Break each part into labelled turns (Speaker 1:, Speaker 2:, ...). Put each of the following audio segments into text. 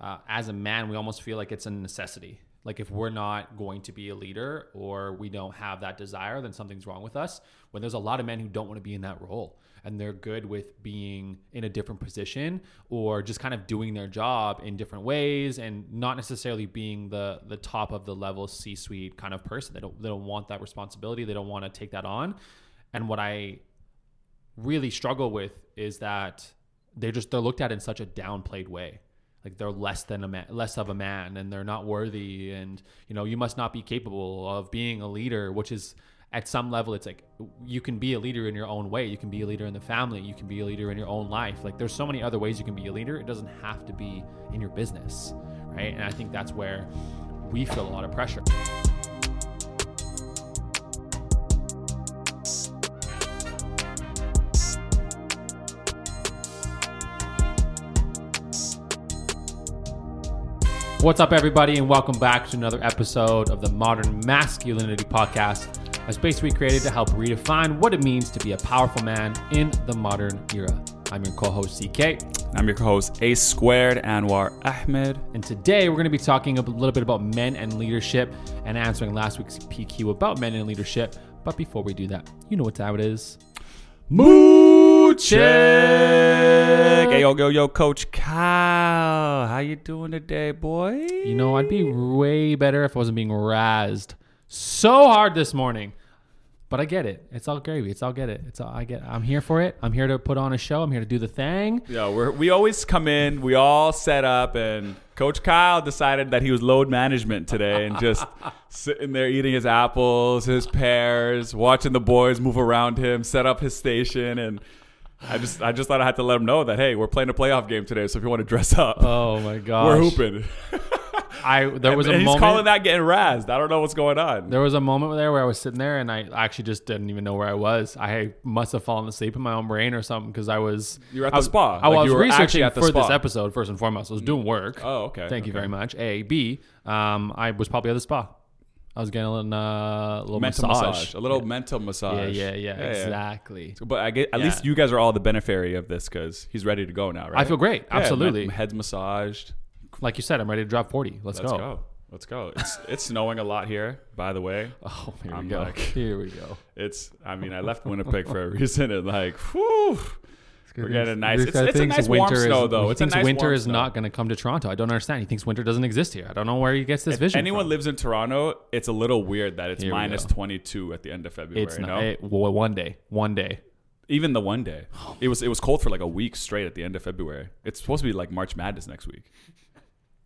Speaker 1: uh, as a man, we almost feel like it's a necessity. Like if we're not going to be a leader or we don't have that desire, then something's wrong with us. When there's a lot of men who don't want to be in that role and they're good with being in a different position or just kind of doing their job in different ways and not necessarily being the the top of the level C-suite kind of person. They don't they don't want that responsibility. They don't want to take that on. And what I really struggle with is that they're just they're looked at in such a downplayed way like they're less than a man, less of a man and they're not worthy and you know you must not be capable of being a leader which is at some level it's like you can be a leader in your own way. You can be a leader in the family. You can be a leader in your own life. Like there's so many other ways you can be a leader. It doesn't have to be in your business right? And i think that's where we feel a lot of pressure What's up, everybody, and welcome back to another episode of the Modern Masculinity Podcast, a space we created to help redefine what it means to be a powerful man in the modern era. I'm your co host, CK.
Speaker 2: I'm your co host, A Squared Anwar Ahmed.
Speaker 1: And today we're going to be talking a little bit about men and leadership and answering last week's PQ about men and leadership. But before we do that, you know what time it is.
Speaker 2: Check. Hey, yo, yo, yo, Coach Kyle. How you doing today, boy?
Speaker 1: You know, I'd be way better if I wasn't being razzed so hard this morning. But I get it. It's all gravy. It's all get it. It's all I get. I'm here for it. I'm here to put on a show. I'm here to do the thing.
Speaker 2: Yeah, we're, we always come in. We all set up, and Coach Kyle decided that he was load management today, and just sitting there eating his apples, his pears, watching the boys move around him, set up his station, and I just I just thought I had to let him know that hey, we're playing a playoff game today, so if you want to dress up,
Speaker 1: Oh my god,
Speaker 2: we're hooping.
Speaker 1: I there was
Speaker 2: and
Speaker 1: a
Speaker 2: he's
Speaker 1: moment.
Speaker 2: calling that getting razzed. I don't know what's going on.
Speaker 1: There was a moment there where I was sitting there and I actually just didn't even know where I was. I must have fallen asleep in my own brain or something because I was.
Speaker 2: You were at
Speaker 1: I
Speaker 2: the
Speaker 1: was,
Speaker 2: spa.
Speaker 1: I
Speaker 2: Like,
Speaker 1: was
Speaker 2: you were
Speaker 1: researching
Speaker 2: actually at the
Speaker 1: for this episode first and foremost. I was doing work.
Speaker 2: Oh, okay.
Speaker 1: Thank you very much. A B. Um, I was probably at the spa. I was getting a little, uh, little
Speaker 2: Mental
Speaker 1: massage.
Speaker 2: massage. a little mental massage.
Speaker 1: Yeah, yeah, yeah, exactly.
Speaker 2: But I get at
Speaker 1: Yeah.
Speaker 2: least you guys are all the beneficiary of this because he's ready to go now, right?
Speaker 1: I feel great.
Speaker 2: Yeah,
Speaker 1: Absolutely.
Speaker 2: my head's massaged.
Speaker 1: Like you said, I'm ready to drop 40. Let's,
Speaker 2: Let's
Speaker 1: go.
Speaker 2: Let's go. It's it's snowing a lot here, by the way.
Speaker 1: Oh, here
Speaker 2: I'm
Speaker 1: we go.
Speaker 2: like-
Speaker 1: here we go.
Speaker 2: It's I mean I left Winnipeg for a reason and like whew, we're getting a nice. It's, it's a
Speaker 1: thinks
Speaker 2: nice warm
Speaker 1: winter
Speaker 2: snow
Speaker 1: is,
Speaker 2: though.
Speaker 1: He
Speaker 2: It's a
Speaker 1: thinks
Speaker 2: nice
Speaker 1: winter is
Speaker 2: snow.
Speaker 1: not going to come to Toronto. I don't understand. He thinks winter doesn't exist here. I don't know where he gets this vision.
Speaker 2: Anyone
Speaker 1: from.
Speaker 2: lives in Toronto, it's a little weird that it's
Speaker 1: Here we
Speaker 2: minus
Speaker 1: go.
Speaker 2: 22 at the end of February.
Speaker 1: It's
Speaker 2: no?
Speaker 1: not. It, well, one day. One day.
Speaker 2: Even the one day, it was it was cold for like a week straight at the end of February. It's supposed to be like March Madness next week.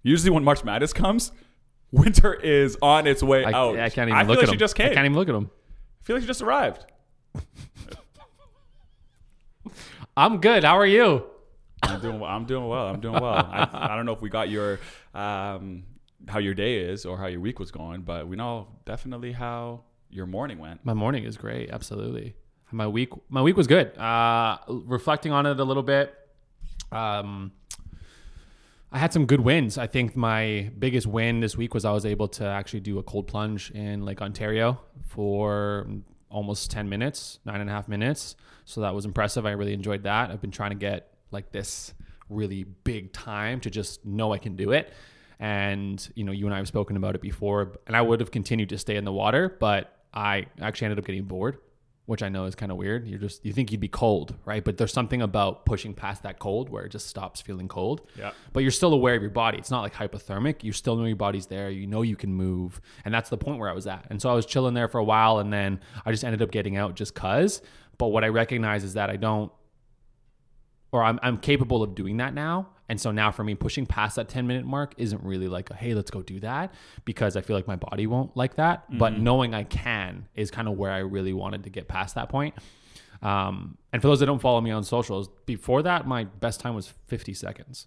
Speaker 2: Usually, when March Madness comes, winter is on its way
Speaker 1: I,
Speaker 2: out.
Speaker 1: I can't even
Speaker 2: I
Speaker 1: look
Speaker 2: feel
Speaker 1: at
Speaker 2: like
Speaker 1: him.
Speaker 2: she just came.
Speaker 1: I can't even look at him.
Speaker 2: I feel like she just arrived.
Speaker 1: I'm good. How are you?
Speaker 2: I'm doing well. I'm doing well. I'm doing well. I, I don't know if we got your um, how your day is or how your week was going, but we know definitely how your morning went.
Speaker 1: My morning is great. Absolutely. My week. My week was good. Uh, reflecting on it a little bit. Um, I had some good wins. I think my biggest win this week was I was able to actually do a cold plunge in Lake Ontario for almost 10 minutes, nine and a half minutes. So that was impressive. I really enjoyed that. I've been trying to get like this really big time to just know I can do it. And, you know, you and I have spoken about it before, and I would have continued to stay in the water, but I actually ended up getting bored which I know is kind of weird. You're just you think you'd be cold, right? But there's something about pushing past that cold where it just stops feeling cold.
Speaker 2: Yeah.
Speaker 1: But you're still aware of your body. It's not like hypothermic. You still know your body's there. You know you can move, and that's the point where I was at. And so I was chilling there for a while, and then I just ended up getting out just cause. But what I recognize is that I don't, or I'm I'm capable of doing that now. And so now for me, pushing past that 10 minute mark isn't really like, a, hey, let's go do that because I feel like my body won't like that. But knowing I can is kind of where I really wanted to get past that point. Um, and for those that don't follow me on socials, before that, my best time was 50 seconds.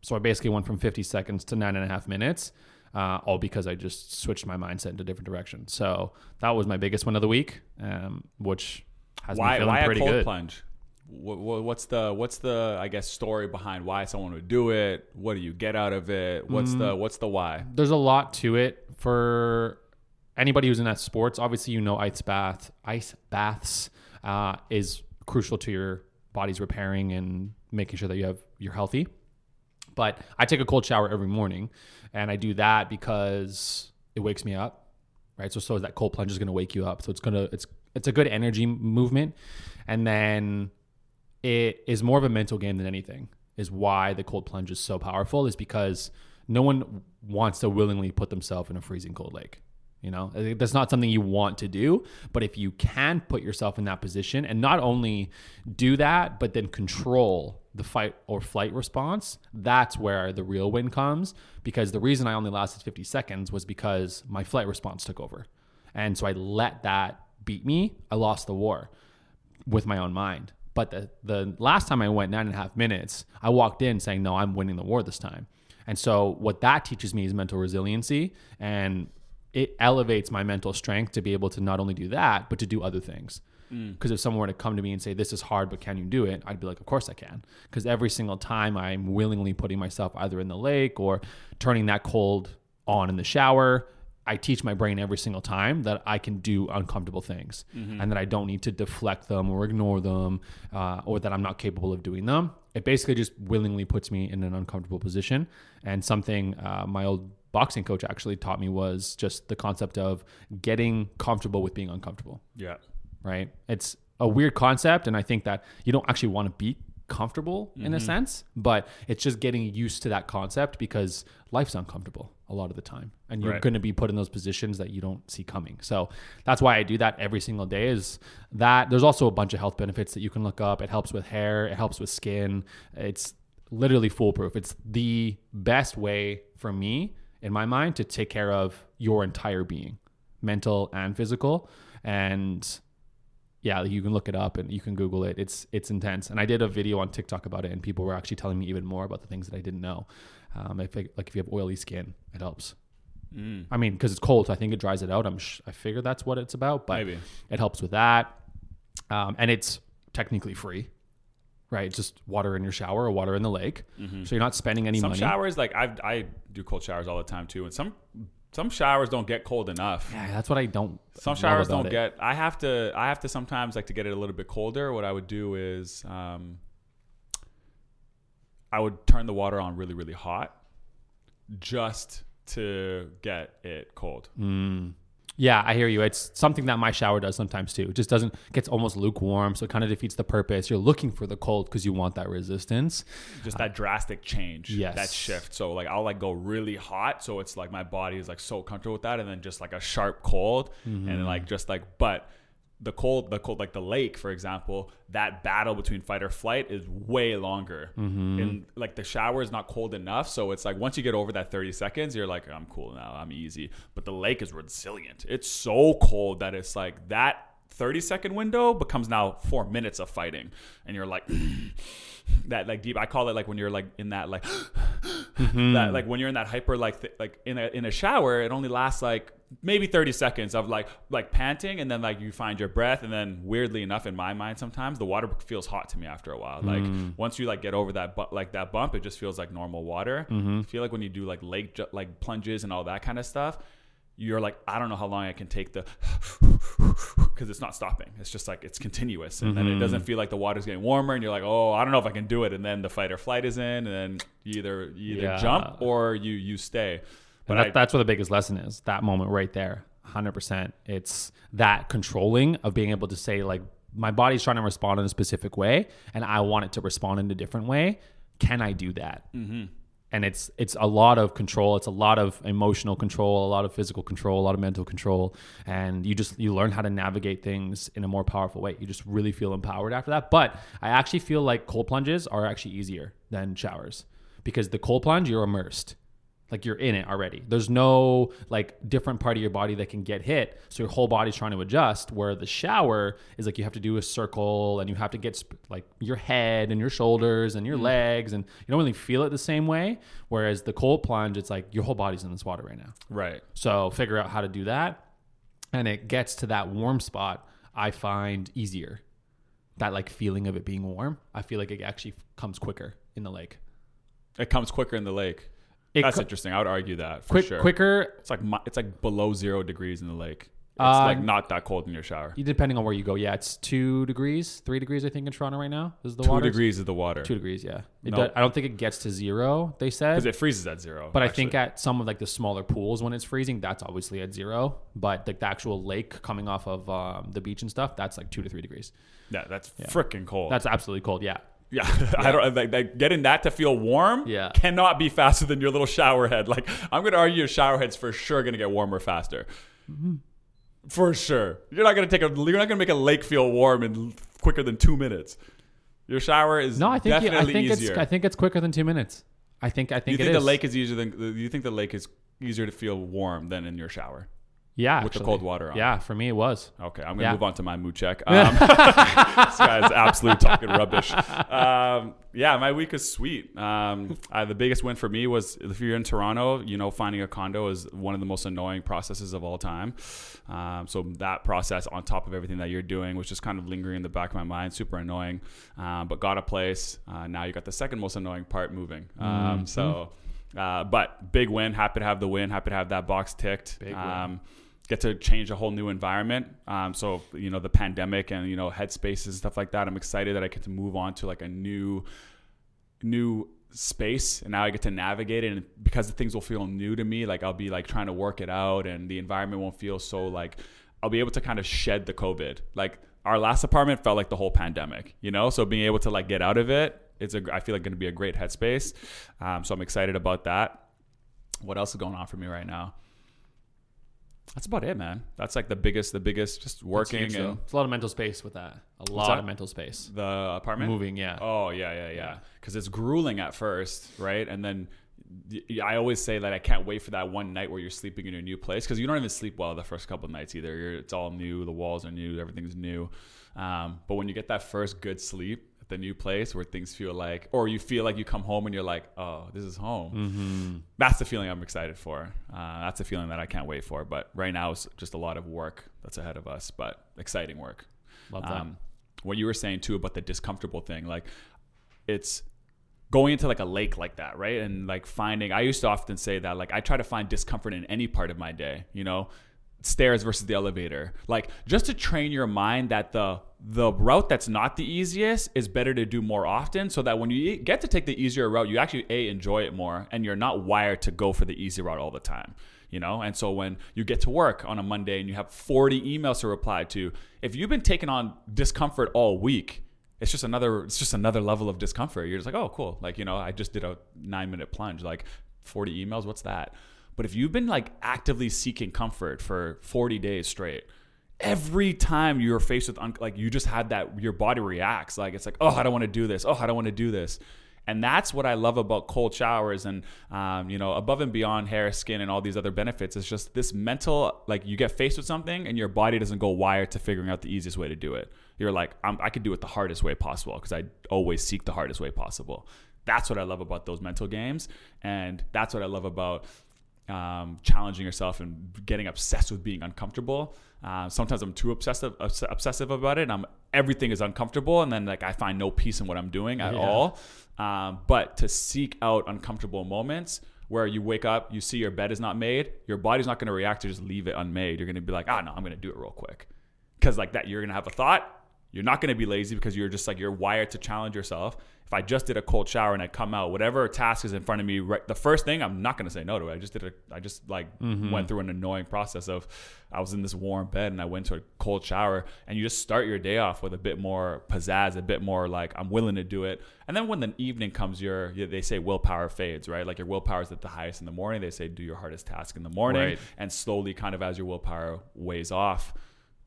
Speaker 1: So I basically went from 50 seconds to nine and a half minutes, uh, all because I just switched my mindset into a different direction. So that was my biggest win of the week, um, which has
Speaker 2: Why
Speaker 1: feeling
Speaker 2: why a
Speaker 1: pretty
Speaker 2: cold
Speaker 1: good.
Speaker 2: plunge? What, what's the what's the I guess story behind why someone would do it? What do you get out of it? What's
Speaker 1: Mm.
Speaker 2: the what's the why?
Speaker 1: there's a lot to it for anybody who's in that sports. Obviously, you know ice bath, ice baths uh, is crucial to your body's repairing and making sure that you have you're healthy. But I take a cold shower every morning, and I do that because it wakes me up, right? So so that cold plunge is going to wake you up. So it's gonna it's it's a good energy movement, and then it is more of a mental game than anything. Is why the cold plunge is so powerful is because no one wants to willingly put themselves in a freezing cold lake. You know, that's not something you want to do. But if you can put yourself in that position and not only do that, but then control the fight or flight response, that's where the real win comes. Because the reason I only lasted 50 seconds was because my flight response took over. And so I let that beat me. I lost the war with my own mind. But the, the last time I went nine and a half minutes, I walked in saying, no, I'm winning the war this time. And so what that teaches me is mental resiliency and it elevates my mental strength to be able to not only do that, but to do other things. Mm. Because if someone were to come to me and say, This is hard, but can you do it? I'd be like, Of course I can. Because every single time I'm willingly putting myself either in the lake or turning that cold on in the shower, I teach my brain every single time that I can do uncomfortable things and that I don't need to deflect them or ignore them uh, or that I'm not capable of doing them. It basically just willingly puts me in an uncomfortable position. And something uh, my old boxing coach actually taught me was just the concept of getting comfortable with being uncomfortable
Speaker 2: Yeah.
Speaker 1: right? It's a weird concept, and I think that you don't actually want to be comfortable in a sense, but it's just getting used to that concept because life's uncomfortable a lot of the time, and you're
Speaker 2: Right.
Speaker 1: going to be put in those positions that you don't see coming. So that's why I do that every single day. Is that there's also a bunch of health benefits that you can look up. It helps with hair, it helps with skin. It's literally foolproof. It's the best way for me, in my mind, to take care of your entire being, mental and physical. And yeah, you can look it up and you can Google it. It's it's intense. And I did a video on TikTok about it, and people were actually telling me even more about the things that I didn't know. Um, if it, like if you have oily skin, it helps.
Speaker 2: Mm.
Speaker 1: I mean, because it's cold, so I think it dries it out. I'm sh- I figure that's what it's about, but
Speaker 2: Maybe.
Speaker 1: it helps with that. Um, and it's technically free, right? Just water in your shower or water in the lake, so you're not spending any
Speaker 2: Mm-hmm. Some showers, like I, I do cold showers all the time too, and some some showers don't get cold enough.
Speaker 1: yeah, that's what I don't.
Speaker 2: Some showers don't
Speaker 1: it.
Speaker 2: get. I have to. I have to sometimes like to get it a little bit colder. What I would do is, um, I would turn the water on really, really hot, just to get it cold.
Speaker 1: Mm. Yeah, I hear you. It's something that my shower does sometimes too. It just doesn't gets almost lukewarm, so it kind of defeats the purpose. You're looking for the cold because you want that resistance.
Speaker 2: Just that drastic change.
Speaker 1: Yes.
Speaker 2: That shift. So like I'll like go really hot, so it's like my body is like so comfortable with that, and then just like a sharp cold, and then like just like but. The cold, the cold, like the lake, for example, that battle between fight or flight is way longer. Mm-hmm. And like the shower is not cold enough, so it's like once you get over that thirty seconds, you're like, I'm cool now, I'm easy. But the lake is resilient. It's so cold that it's like that 30 second window becomes now four minutes of fighting, and you're like, that like deep. I call it like when you're like in that like Mm-hmm. that like when you're in that hyper like th- like in a in a shower, it only lasts like maybe 30 seconds of like like panting and then like you find your breath and then weirdly enough in my mind sometimes the water feels hot to me after a while. Like mm. once you like get over that bu- like that bump it just feels like normal water. Mm-hmm. I feel like when you do like lake ju- like plunges and all that kind of stuff you're like i don't know how long i can take the because it's not stopping it's just like it's continuous and then it doesn't feel like the water's getting warmer and you're like oh i don't know if i can do it and then the fight or flight is in and then you either you either
Speaker 1: Yeah.
Speaker 2: jump or you you stay
Speaker 1: But
Speaker 2: but
Speaker 1: that,
Speaker 2: I,
Speaker 1: that's where the biggest lesson is. That moment right there, hundred percent. It's that controlling of being able to say like, my body's trying to respond in a specific way, and I want it to respond in a different way. Can I do that? Mm-hmm. And it's it's a lot of control. It's a lot of emotional control, a lot of physical control, a lot of mental control, and you just you learn how to navigate things in a more powerful way. You just really feel empowered after that. But I actually feel like cold plunges are actually easier than showers because the cold plunge you're immersed like you're in it already. There's no like different part of your body that can get hit. So your whole body's trying to adjust. Where the shower is like you have to do a circle and you have to get sp- like your head and your shoulders and your mm. legs and you don't really feel it the same way. Whereas the cold plunge, it's like your whole body's in this water right now.
Speaker 2: right
Speaker 1: So figure out how to do that. And it gets to that warm spot, I find easier. That like feeling of it being warm, I feel like it actually comes quicker in the lake.
Speaker 2: it comes quicker in the lake
Speaker 1: It
Speaker 2: that's
Speaker 1: co-
Speaker 2: interesting i would argue that for
Speaker 1: quick,
Speaker 2: sure
Speaker 1: quicker
Speaker 2: it's like it's like below zero degrees in the lake It's
Speaker 1: Uh,
Speaker 2: like not that cold in your shower.
Speaker 1: Depending on where you go, yeah, it's two degrees, three degrees, I think, in Toronto right now. Is the
Speaker 2: Two degrees is the water
Speaker 1: Two degrees, yeah. It
Speaker 2: No.
Speaker 1: do- I don't think it gets to zero. They said,
Speaker 2: because it freezes at zero.
Speaker 1: but I think at some of like the smaller pools when it's freezing, that's obviously at zero. But like the actual lake coming off of um, the beach and stuff, that's like two to three degrees.
Speaker 2: yeah, that's freaking cold.
Speaker 1: That's absolutely cold. Yeah,
Speaker 2: yeah, I don't like, like getting that to feel warm.
Speaker 1: Yeah.
Speaker 2: cannot be faster than your little shower head. Like I'm gonna argue your shower head's for sure gonna get warmer faster.
Speaker 1: Mm-hmm.
Speaker 2: For sure, you're not gonna take a. You're not gonna make a lake feel warm in quicker than two minutes. Your shower is
Speaker 1: no, I think yeah, I think
Speaker 2: easier.
Speaker 1: it's I think it's quicker than two minutes. I think I think
Speaker 2: you think the
Speaker 1: is.
Speaker 2: lake is easier than you think the lake is easier to feel warm than in your shower?
Speaker 1: Yeah,
Speaker 2: with the cold water on.
Speaker 1: Yeah, for me it was.
Speaker 2: Okay, I'm gonna
Speaker 1: Yeah.
Speaker 2: move on to my mood check. Um, this guy's absolute talking rubbish. Um, yeah, my week is sweet. Um, uh, the biggest win for me was if you're in Toronto, you know, finding a condo is one of the most annoying processes of all time. Um, so that process, on top of everything that you're doing, was just kind of lingering in the back of my mind, super annoying. Um, but got a place. Uh, now you got the second most annoying part, moving. Um, So. Uh, but big win. Happy to have the win. Happy to have that box ticked.
Speaker 1: Big win.
Speaker 2: Get to change a whole new environment. Um, so you know the pandemic and you know headspaces and stuff like that. I'm excited that I get to move on to like a new, new space, and now I get to navigate it. And because the things will feel new to me, like I'll be like trying to work it out, and the environment won't feel so like I'll be able to kind of shed the COVID. Like our last apartment felt like the whole pandemic, you know. So being able to like get out of it, it's a I feel like going to be a great headspace. Um, so I'm excited about that. What else is going on for me right now? That's about it, man. That's like the biggest, the biggest, just working
Speaker 1: huge,
Speaker 2: and
Speaker 1: It's a lot of mental space with that. A lot
Speaker 2: that?
Speaker 1: of mental space.
Speaker 2: the apartment.
Speaker 1: Moving, yeah.
Speaker 2: Oh yeah, yeah, yeah.
Speaker 1: Yeah.
Speaker 2: Because it's grueling at first, right? And then I always say that I can't wait for that one night where you're sleeping in your new place because you don't even sleep well the first couple of nights either. You're, it's all new, the walls are new, everything's new. Um, but when you get that first good sleep at the new place where things feel like, or you feel like you come home and you're like, oh, this is home.
Speaker 1: Mm-hmm.
Speaker 2: That's the feeling I'm excited for. Uh, that's a feeling that I can't wait for. But right now it's just a lot of work that's ahead of us, but exciting work.
Speaker 1: Love that.
Speaker 2: Um, what you were saying too about the discomfortable thing, like it's going into like a lake like that, right? And like finding, I used to often say that, like I try to find discomfort in any part of my day, you know, stairs versus the elevator, like just to train your mind that the the route that's not the easiest is better to do more often, so that when you get to take the easier route, you actually a enjoy it more, and you're not wired to go for the easy route all the time you know? And so when you get to work on a monday and you have 40 emails to reply to if you've been taking on discomfort all week it's just another it's just another level of discomfort. You're just like oh cool. Like you know i just did a nine minute plunge like 40 emails what's that but if you've been like actively seeking comfort for 40 days straight every time you're faced with un- like you just had that your body reacts like it's like oh i don't want to do this oh i don't want to do this and that's what I love about cold showers and, um, you know, above and beyond hair, skin, and all these other benefits. It's just this mental, like you get faced with something and your body doesn't go wired to figuring out the easiest way to do it. You're like, I could do it the hardest way possible because I always seek the hardest way possible. That's what I love about those mental games. And that's what I love about um, challenging yourself and getting obsessed with being uncomfortable. Uh, sometimes I'm too obsessive obs- obsessive about it. And I'm everything is uncomfortable, and then like I find no peace in what I'm doing at
Speaker 1: Yeah.
Speaker 2: all. Um, but to seek out uncomfortable moments where you wake up, you see your bed is not made, your body's not going to react to just leave it unmade. You're going to be like, ah, no, I'm going to do it real quick, because like that, you're going to have a thought. You're not going to be lazy because you're just like you're wired to challenge yourself. If I just did a cold shower and I come out, whatever task is in front of me, right, the first thing I'm not going to say no to it. I just did a, I just like mm-hmm. went through an annoying process of, I was in this warm bed and I went to a cold shower, and you just start your day off with a bit more pizzazz, a bit more like I'm willing to do it. And then when the evening comes, your you- they say willpower fades, right? Like your willpower is at the highest in the morning. They say do your hardest task in the morning,
Speaker 1: Right.
Speaker 2: and slowly, kind of as your willpower weighs off,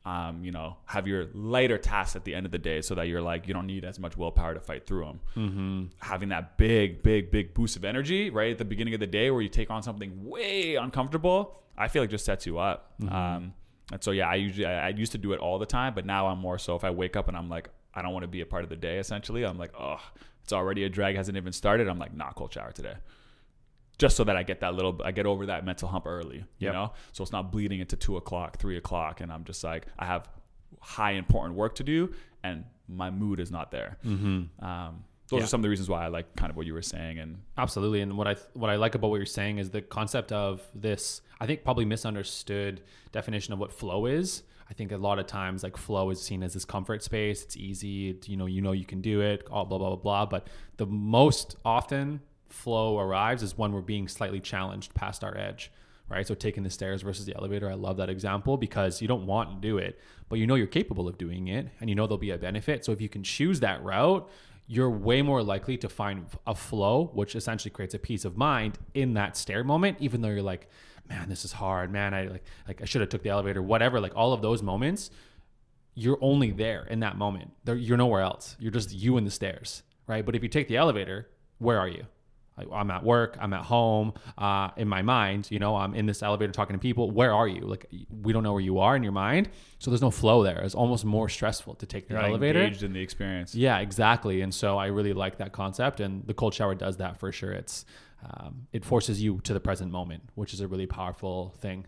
Speaker 2: um, you know, have your lighter tasks at the end of the day so that you're like, you don't need as much willpower to fight through them. Mm-hmm. Having that big, big, big boost of energy right at the beginning of the day where you take on something way uncomfortable, I feel like just sets you up. Um, and so, yeah, I usually, I, I used to do it all the time, but now I'm more so if I wake up and I'm like, I don't want to be a part of the day, essentially, I'm like, oh, it's already a drag, hasn't even started. I'm like, not cold shower today just so that I get that little, I get over that mental hump early, you
Speaker 1: Yep.
Speaker 2: know? So it's not bleeding into two o'clock, three o'clock, and I'm just like, I have high important work to do, and my mood is not there. Um, those
Speaker 1: Yeah.
Speaker 2: are some of the reasons why I like kind of what you were saying. And
Speaker 1: Absolutely, and what I what I like about what you're saying is the concept of this. I think probably misunderstood definition of what flow is. I think a lot of times like flow is seen as this comfort space. It's easy, it- you know, you know you can do it, all blah blah blah blah. But the most often flow arrives is when we're being slightly challenged past our edge, right? So taking the stairs versus the elevator. I love that example because you don't want to do it, but you know you're capable of doing it, and you know there'll be a benefit. So if you can choose that route, you're way more likely to find a flow, which essentially creates a peace of mind in that stair moment, even though you're like, man, this is hard, man. I like, like I should have took the elevator, whatever. Like all of those moments, you're only there in that moment. You're nowhere else. You're just you and the stairs, right? But if you take the elevator, where are you? Like, I'm at work. I'm at home. Uh, in my mind, you know, I'm in this elevator talking to people. Where are you? Like, we don't know where you are in your mind. So there's no flow there. It's almost more stressful to take the
Speaker 2: you're
Speaker 1: elevator.
Speaker 2: engaged in the experience.
Speaker 1: Yeah, exactly. And so I really like that concept, and the cold shower does that for sure. It's um, it forces you to the present moment, which is a really powerful thing.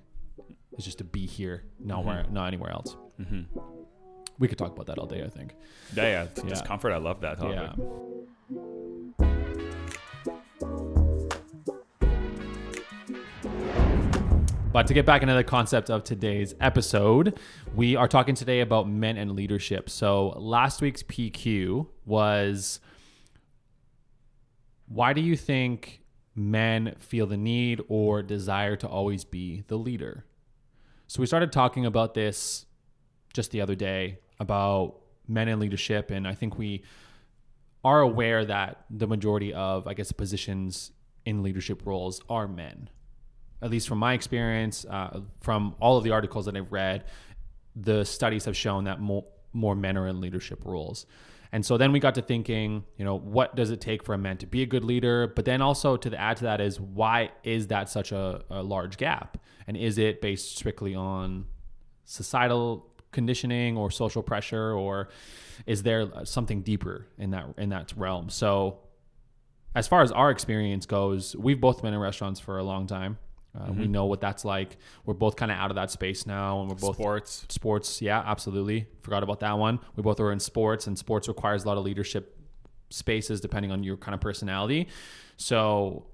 Speaker 1: It's just to be here, nowhere, not anywhere else.
Speaker 2: Mm-hmm.
Speaker 1: We could talk about that all day. I think.
Speaker 2: Yeah, yeah.
Speaker 1: Yeah.
Speaker 2: Discomfort. I love that topic.
Speaker 1: Yeah. But to get back into the concept of today's episode, we are talking today about men and leadership. So last week's PQ was why do you think men feel the need or desire to always be the leader? So we started talking about this just the other day about men and leadership, and I think we are aware that the majority of, I guess, positions in leadership roles are men. At least from my experience, uh, from all of the articles that I've read, the studies have shown that more, more men are in leadership roles. And so then we got to thinking, you know, what does it take for a man to be a good leader? But then also to add to that is why is that such a, a large gap? And is it based strictly on societal conditioning or social pressure, or is there something deeper in that in that realm? So, as far as our experience goes, we've both been in restaurants for a long time. Uh, We know what that's like. We're both kind of out of that space now, and we're both
Speaker 2: Sports.
Speaker 1: sports. Yeah, absolutely. Forgot about that one. We both are in sports, and sports requires a lot of leadership spaces depending on your kind of personality. So,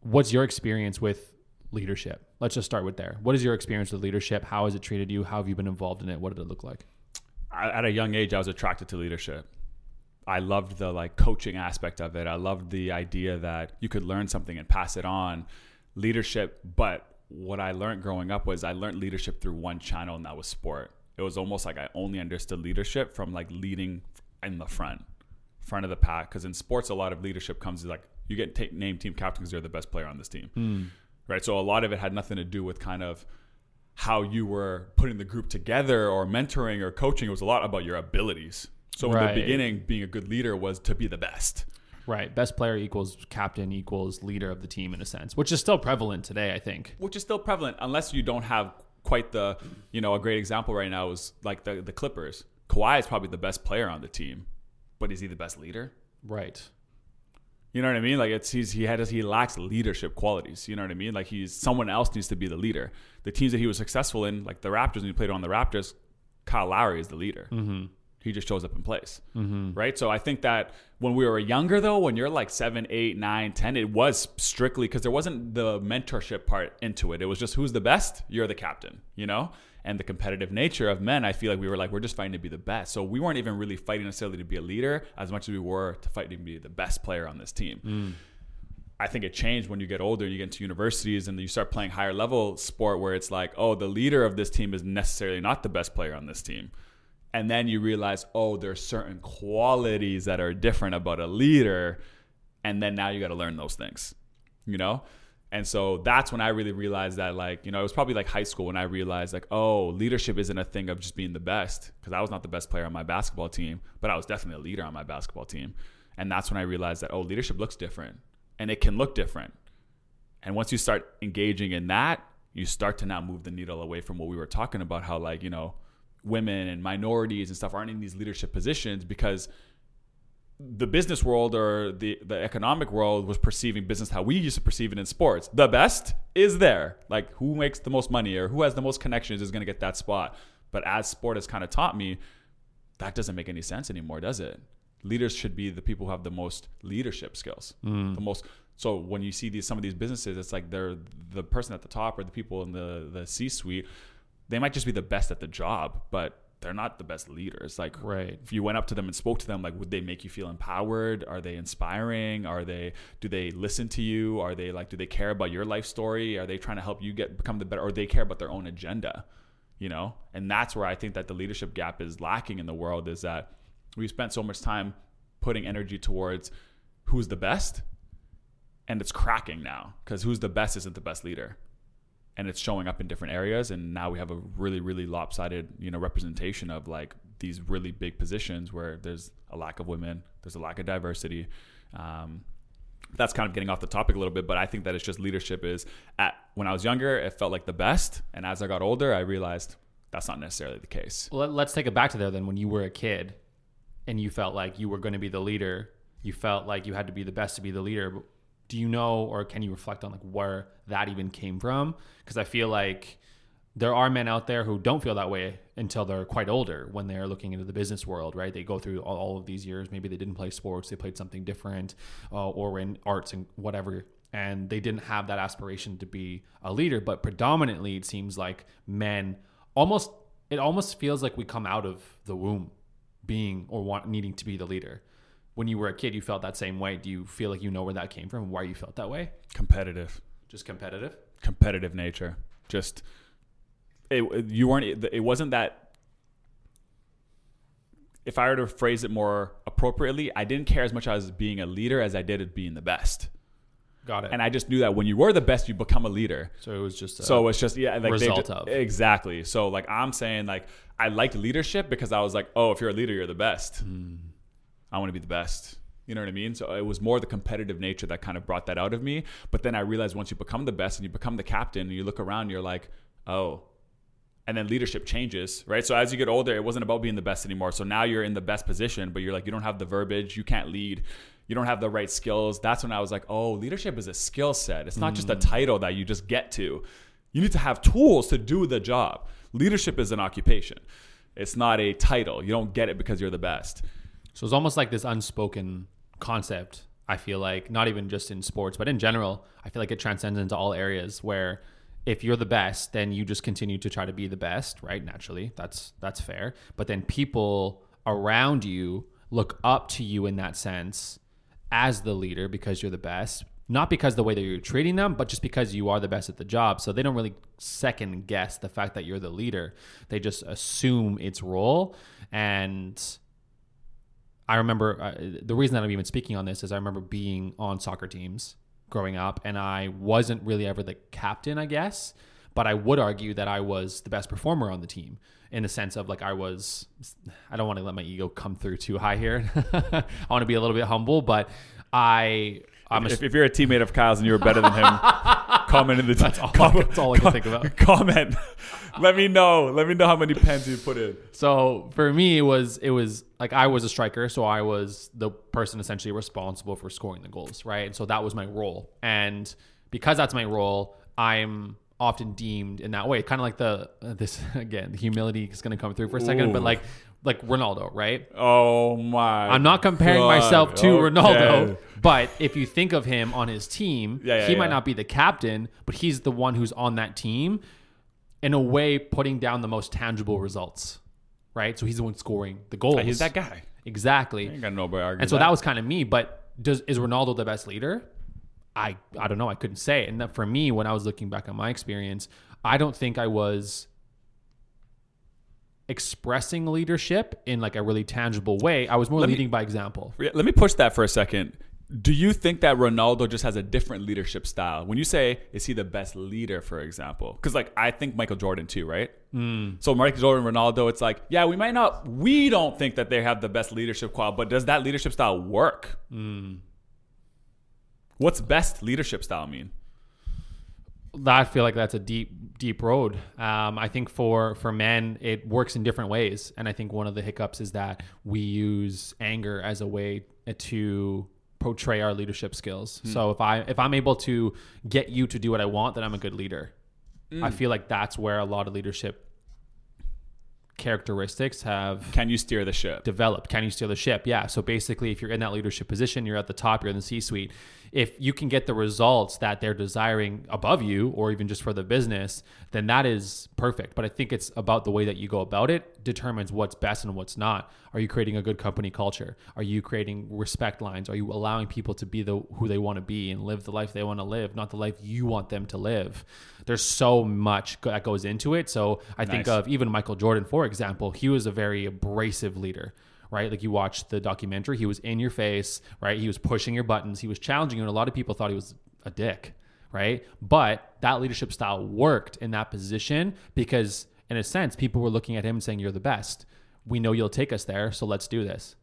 Speaker 1: what's your experience with leadership? Let's just start with there. What is your experience with leadership? How has it treated you? How have you been involved in it? What did it look like?
Speaker 2: At a young age, I was attracted to leadership. I loved the like coaching aspect of it. I loved the idea that you could learn something and pass it on. Leadership, but what I learned growing up was I learned leadership through one channel, and that was sport. It was almost like I only understood leadership from like leading in the front, front of the pack. Because in sports, a lot of leadership comes like you get take, named team captain because you're the best player on this team, hmm. right? So a lot of it had nothing to do with kind of how you were putting the group together or mentoring or coaching. It was a lot about your abilities. So in the beginning, being a good leader was to be the best.
Speaker 1: Right. Best player equals captain equals leader of the team in a sense, which is still prevalent today, I think.
Speaker 2: which is still prevalent unless you don't have quite the you know a great example right now is like the the Clippers. Kawhi is probably the best player on the team, but is he the best leader?
Speaker 1: Right.
Speaker 2: You know what I mean? Like it's he's he had he lacks leadership qualities. You know what I mean? Like he's someone else needs to be the leader. The teams that he was successful in, like the Raptors, when he played on the Raptors, Kyle Lowry is the leader.
Speaker 1: Mm-hmm.
Speaker 2: He just shows up in place,
Speaker 1: Mm-hmm.
Speaker 2: right? So I think that when we were younger, though, when you're like seven, eight, nine, ten, it was strictly because there wasn't the mentorship part into it. It was just who's the best, you're the captain, you know. And the competitive nature of men, I feel like we were like we're just fighting to be the best. So we weren't even really fighting necessarily to be a leader as much as we were to fight to be the best player on this team. I think it changed when you get older, and you get into universities and you start playing higher level sport where it's like, oh, the leader of this team is necessarily not the best player on this team. And then you realize, oh, there's certain qualities that are different about a leader. And then now you got to learn those things, you know? And so that's when I really realized that, like, you know, it was probably like high school when I realized, like, oh, leadership isn't a thing of just being the best. Cause I was not the best player on my basketball team, but I was definitely a leader on my basketball team. And that's when I realized that, oh, leadership looks different and it can look different. And once you start engaging in that, you start to now move the needle away from what we were talking about how, like, you know, women and minorities and stuff aren't in these leadership positions because the business world or the, the economic world was perceiving business how we used to perceive it in sports. The best is there. Like who makes the most money or who has the most connections is going to get that spot. But as sport has kind of taught me, that doesn't make any sense anymore, does it? leaders should be the people who have the most leadership skills,
Speaker 1: Mm.
Speaker 2: the most. So when you see these some of these businesses, it's like they're the person at the top or the people in the the C suite. They might just be the best at the job, but they're not the best leaders. Like
Speaker 1: Right.
Speaker 2: if you went up to them and spoke to them, like would they make you feel empowered? Are they inspiring? Are they do they listen to you? Are they like do they care about your life story? Are they trying to help you get become the better or they care about their own agenda? You know? And that's where I think that the leadership gap is lacking in the world is that we spent so much time putting energy towards who's the best and it's cracking now because who's the best isn't the best leader and it's showing up in different areas and now we have a really really lopsided you know representation of like these really big positions where there's a lack of women there's a lack of diversity um, that's kind of getting off the topic a little bit but i think that it's just leadership is at when i was younger it felt like the best and as i got older i realized that's not necessarily the case
Speaker 1: Well, let- let's take it back to there then. When you were a kid, and you felt like you were going to be the leader, you felt like you had to be the best to be the leader. Do you know, or can you reflect on like where that even came from? Because I feel like there are men out there who don't feel that way until they're quite older when they're looking into the business world, right? They go through all, all of these years. Maybe they didn't play sports, they played something different, uh, or in arts and whatever. And they didn't have that aspiration to be a leader. But predominantly, it seems like men almost, it almost feels like we come out of the womb being or want, needing to be the leader. When you were a kid, you felt that same way. Do you feel like you know where that came from why you felt that way?
Speaker 2: competitive
Speaker 1: Just competitive?
Speaker 2: competitive nature. Just it you weren't it wasn't that if I were to phrase it more appropriately, I didn't care as much as being a leader as I did at being the best.
Speaker 1: Got it.
Speaker 2: And I just knew that when you were the best, you become a leader.
Speaker 1: so it was just a,
Speaker 2: So it's just yeah, like
Speaker 1: result of.
Speaker 2: exactly. So like I'm saying, like I liked leadership because I was like, oh, if you're a leader, you're the best.
Speaker 1: Hmm.
Speaker 2: I want to be the best. You know what I mean? So it was more the competitive nature that kind of brought that out of me. But then I realized once you become the best and you become the captain, and you look around, you're like, oh. And then leadership changes, right? So as you get older, it wasn't about being the best anymore. So now you're in the best position, but you're like, you don't have the verbiage, you can't lead, you don't have the right skills. That's when I was like, oh, leadership is a skill set. It's not just a mm. title that you just get to. You need to have tools to do the job. Leadership is an occupation. It's not a title. You don't get it because you're the best.
Speaker 1: So it's almost like this unspoken concept. I feel like not even just in sports, but in general, I feel like it transcends into all areas where if you're the best, then you just continue to try to be the best, right? Naturally, that's that's fair. But then people around you look up to you in that sense as the leader because you're the best. Not because the way that you're treating them, but just because you are the best at the job. So they don't really second guess the fact that you're the leader. They just assume its role and I remember uh, the reason that I'm even speaking on this is I remember being on soccer teams growing up, and I wasn't really ever the captain, I guess, but I would argue that I was the best performer on the team in the sense of like I was. I don't want to let my ego come through too high here. I want to be a little bit humble, but I. I'm a,
Speaker 2: if, if you're a teammate of Kyle's and you were better than him, comment in the
Speaker 1: That's all- that's all I can think about.
Speaker 2: Comment. Let me know. Let me know how many pens you put in.
Speaker 1: So for me, it was it was like I was a striker, so I was the person essentially responsible for scoring the goals, right? And so that was my role, and because that's my role, I'm often deemed in that way. Kind of like the uh, this again, the humility is going to come through for a second, but like like Ronaldo, right?
Speaker 2: Oh my!
Speaker 1: I'm not comparing
Speaker 2: God.
Speaker 1: myself to
Speaker 2: Okay.
Speaker 1: Ronaldo, but if you think of him on his team,
Speaker 2: Yeah, yeah,
Speaker 1: he might not be the captain, but he's the one who's on that team, in a way, putting down the most tangible results, right? So he's the one scoring the goals.
Speaker 2: He's that guy.
Speaker 1: exactly.
Speaker 2: I ain't got nobody arguing.
Speaker 1: And so that was kind of me. But does is Ronaldo the best leader? I I don't know. I couldn't say. And that for me, when I was looking back on my experience, I don't think I was expressing leadership in like a really tangible way. I was more
Speaker 2: Let me-
Speaker 1: leading by example.
Speaker 2: Let me push that for a second. Do you think that Ronaldo just has a different leadership style? When you say, is he the best leader, for example? Because, like, I think Michael Jordan too, right? Mm. So, Michael Jordan, Ronaldo, it's like, yeah, we might not, we don't think that they have the best leadership quality, but does that leadership style work? What's best leadership style mean?
Speaker 1: I feel like that's a deep, deep road. Um, I think for for men, it works in different ways, and I think one of the hiccups is that we use anger as a way to portray our leadership skills. So if I if I'm able to get you to do what I want, then I'm a good leader. I feel like that's where a lot of leadership characteristics have
Speaker 2: Can you steer the ship?
Speaker 1: developed? Can you steer the ship? Yeah. So basically, if you're in that leadership position, you're at the top, you're in the C suite. If you can get the results that they're desiring above you, or even just for the business, then that is perfect. But I think it's about the way that you go about it determines what's best and what's not. Are you creating a good company culture? Are you creating respect lines? Are you allowing people to be the who they want to be and live the life they want to live, not the life you want them to live? There's so much that goes into it. So I think of even Michael Jordan, for example, he was a very abrasive leader, right? Like you watch the documentary, he was in your face, right? He was pushing your buttons, he was challenging you, and a lot of people thought he was a dick, right? But that leadership style worked in that position because, in a sense, people were looking at him and saying, You're the best. We know you'll take us there, so let's do this.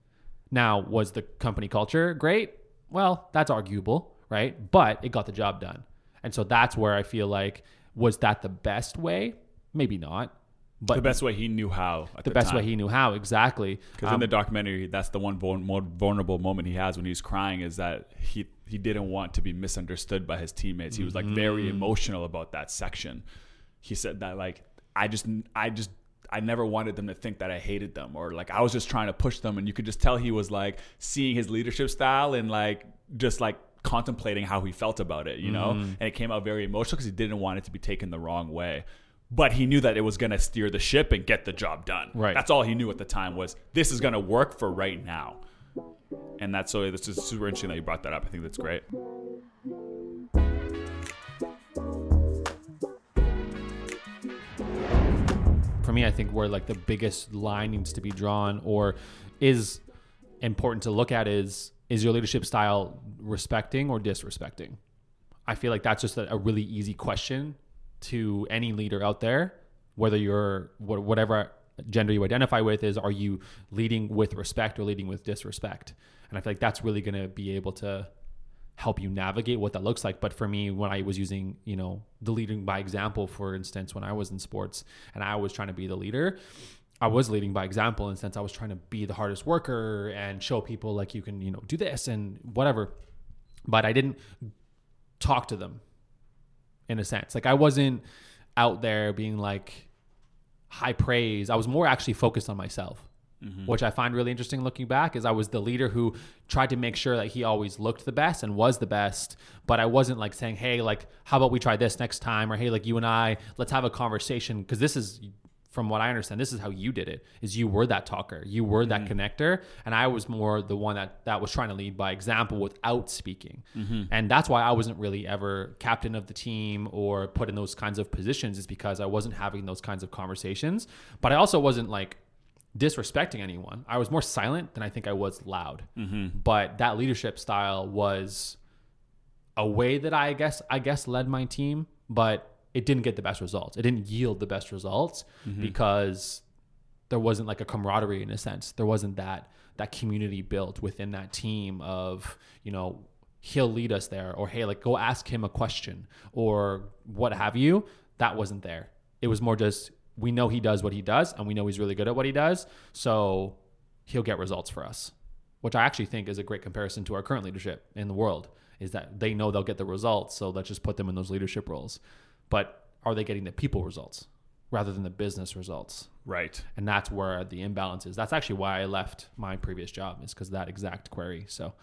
Speaker 1: Now, was the company culture great? Well, that's arguable, right? But it got the job done. And so that's where I feel like, was that the best way? Maybe not. But
Speaker 2: the best way he knew how. At
Speaker 1: the best way he knew how exactly.
Speaker 2: Because in
Speaker 1: Um,
Speaker 2: the documentary, that's the one more vulnerable moment he has when he's crying is that he he didn't want to be misunderstood by his teammates. He was like very
Speaker 1: Mm-hmm.
Speaker 2: emotional about that section. He said that like I just I just I never wanted them to think that I hated them or like I was just trying to push them, and you could just tell he was like seeing his leadership style and like just like contemplating how he felt about it, you know.
Speaker 1: Mm-hmm.
Speaker 2: And it came out very emotional because he didn't want it to be taken the wrong way. But he knew that it was going to steer the ship and get the job done.
Speaker 1: Right.
Speaker 2: That's all he knew at the time was this is going to work for right now. And that's so this is super interesting that you brought that up. I think that's great.
Speaker 1: for me, I think where like the biggest line needs to be drawn or is important to look at is is your leadership style respecting or disrespecting? I feel like that's just a, a really easy question to any leader out there, whether you're wha- whatever gender you identify with is are you leading with respect or leading with disrespect? And I feel like that's really going to be able to help you navigate what that looks like. But for me, when I was using, you know, the leading by example, for instance, when I was in sports and I was trying to be the leader, I was leading by example in the sense I was trying to be the hardest worker and show people like you can, you know, do this and whatever. But I didn't talk to them in a sense. Like I wasn't out there being like high praise. I was more actually focused on myself. Mm-hmm. Which I find really interesting looking back is I was the leader who tried to make sure that he always looked the best and was the best, but I wasn't like saying, "Hey, like how about we try this next time?" or "Hey, like you and I, let's have a conversation because this is from what I understand, this is how you did it. Is you were that talker, you were that mm-hmm. connector, and I was more the one that that was trying to lead by example without speaking. Mm-hmm. And that's why I wasn't really ever captain of the team or put in those kinds of positions, is because I wasn't having those kinds of conversations. But I also wasn't like disrespecting anyone. I was more silent than I think I was loud. Mm-hmm. But that leadership style was a way that I guess I guess led my team, but it didn't get the best results. It didn't yield the best results mm-hmm. because there wasn't like a camaraderie in a sense. There wasn't that that community built within that team of, you know, he'll lead us there or hey, like go ask him a question or what have you. That wasn't there. It was more just we know he does what he does and we know he's really good at what he does, so he'll get results for us. Which I actually think is a great comparison to our current leadership in the world is that they know they'll get the results, so let's just put them in those leadership roles. But are they getting the people results rather than the business results?
Speaker 2: Right.
Speaker 1: and that's where the imbalance is. That's actually why I left my previous job is because that exact query. So,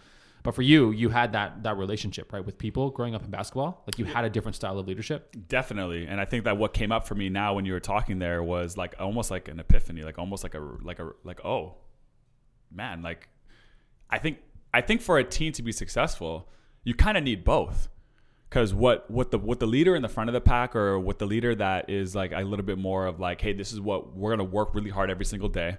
Speaker 1: but for you, you had that that relationship right with people growing up in basketball. Like you had a different style of leadership.
Speaker 2: Definitely. And I think that what came up for me now when you were talking there was like almost like an epiphany, like almost like a like a like oh man, like I think I think for a team to be successful, you kind of need both. Cuz what what the what the leader in the front of the pack or what the leader that is like a little bit more of like hey, this is what we're to work really hard every single day.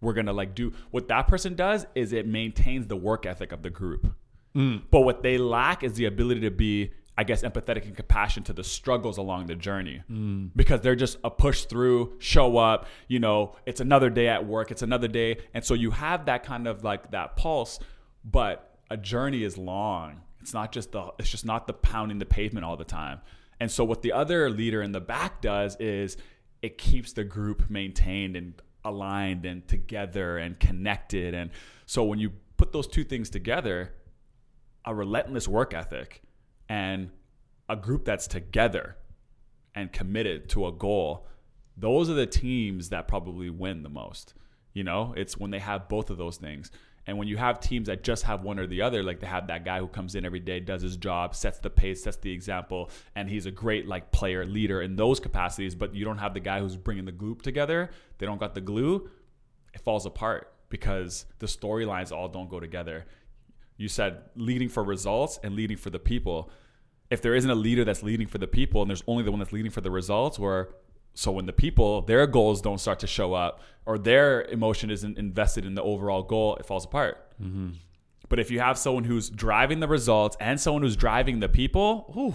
Speaker 2: We're to like do what that person does is it maintains the work ethic of the group. Mm. But what they lack is the ability to be, I guess, empathetic and compassion to the struggles along the journey. Mm. Because they're just a push through, show up, you know, it's another day at work, it's another day. And so you have that kind of like that pulse, but a journey is long. It's not just the it's just not the pounding the pavement all the time. And so what the other leader in the back does is it keeps the group maintained and aligned and together and connected. And so when you put those two things together, a relentless work ethic and a group that's together and committed to a goal those are the teams that probably win the most. You know, it's when they have both of those things. And when you have teams that just have one or the other, like they have that guy who comes in every day, does his job, sets the pace, sets the example, and he's a great like player, leader in those capacities, but you don't have the guy who's bringing the group together. They don't got the glue. It falls apart because the storylines all don't go together. You said leading for results and leading for the people. If there isn't a leader that's leading for the people and there's only the one that's leading for the results, where so when the people their goals don't start to show up or their emotion isn't invested in the overall goal it falls apart. Mm-hmm. but if you have someone who's driving the results and someone who's driving the people ooh,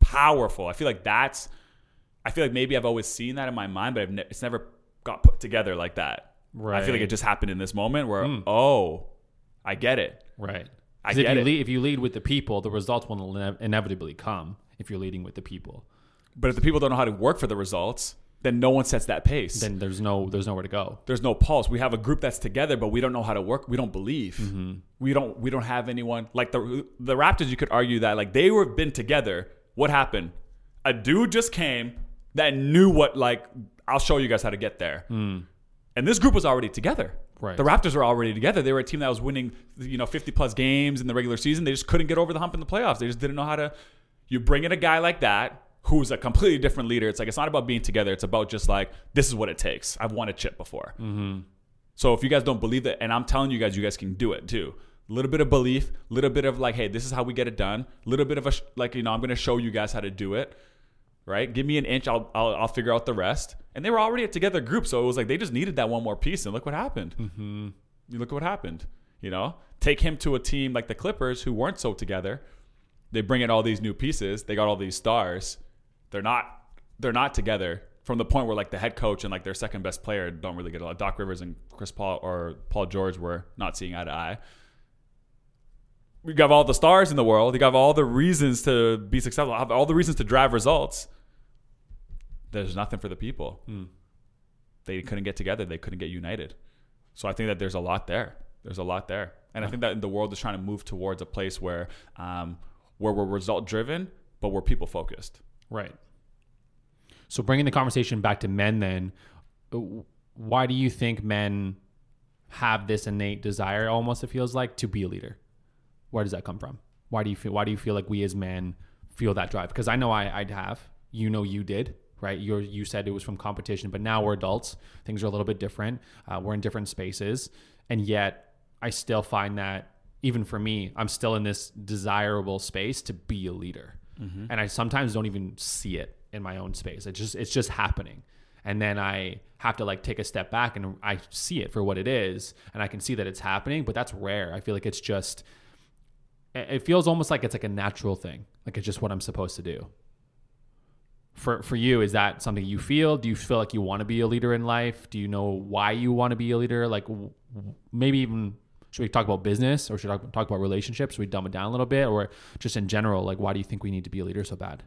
Speaker 2: powerful. I feel like that's i feel like maybe i've always seen that in my mind but ne- it's never got put together like that. Right i feel like it just happened in this moment where mm. oh i get it.
Speaker 1: Right. I get if you, it. Lead, if you lead with the people the results will inevitably come if you're leading with the people
Speaker 2: but if the people don't know how to work for the results, then no one sets that pace.
Speaker 1: Then there's no there's nowhere to go.
Speaker 2: There's no pulse. We have a group that's together, but we don't know how to work. We don't believe. Mm-hmm. We don't we don't have anyone like the the Raptors. You could argue that like they were been together. What happened? A dude just came that knew what like I'll show you guys how to get there. Mm. And this group was already together. Right. The Raptors were already together. They were a team that was winning, you know, 50 plus games in the regular season. They just couldn't get over the hump in the playoffs. They just didn't know how to. You bring in a guy like that who's a completely different leader. It's like it's not about being together. It's about just like this is what it takes. I've won a chip before. Mm-hmm. So if you guys don't believe it, and I'm telling you guys, you guys can do it too. A little bit of belief, a little bit of like, hey, this is how we get it done. A little bit of a sh- like, you know, I'm going to show you guys how to do it. Right? Give me an inch, I'll, I'll, I'll figure out the rest. And they were already a together group, so it was like they just needed that one more piece. And look what happened. Mm-hmm. You look at what happened. You know, take him to a team like the Clippers who weren't so together. They bring in all these new pieces. They got all these stars they're not they're not together from the point where like the head coach and like their second best player don't really get a lot. Doc Rivers and Chris Paul or Paul George were not seeing eye to eye. We got all the stars in the world. You got all the reasons to be successful. Have all the reasons to drive results. There's nothing for the people. Mm. They couldn't get together. They couldn't get united. So I think that there's a lot there. There's a lot there, and I think that the world is trying to move towards a place where, um, where we're result driven, but we're people focused.
Speaker 1: Right. So bringing the conversation back to men, then, uh, why do you think men have this innate desire, almost it feels like, to be a leader? Where does that come from? Why do you feel? Why do you feel like we as men feel that drive? Because I know I, I'd have. You know, you did right? You you said it was from competition, but now we're adults. Things are a little bit different. Uh, we're in different spaces, and yet I still find that even for me, I'm still in this desirable space to be a leader, mm-hmm. and I sometimes don't even see it in my own space. It just it's just happening. And then I have to like take a step back and I see it for what it is and I can see that it's happening, but that's rare. I feel like it's just it feels almost like it's like a natural thing. Like it's just what I'm supposed to do. For for you, is that something you feel? Do you feel like you want to be a leader in life? Do you know why you want to be a leader? Like maybe even should we talk about business or should we talk about relationships? Should we dumb it down a little bit or just in general, like why do you think we need to be a leader so bad?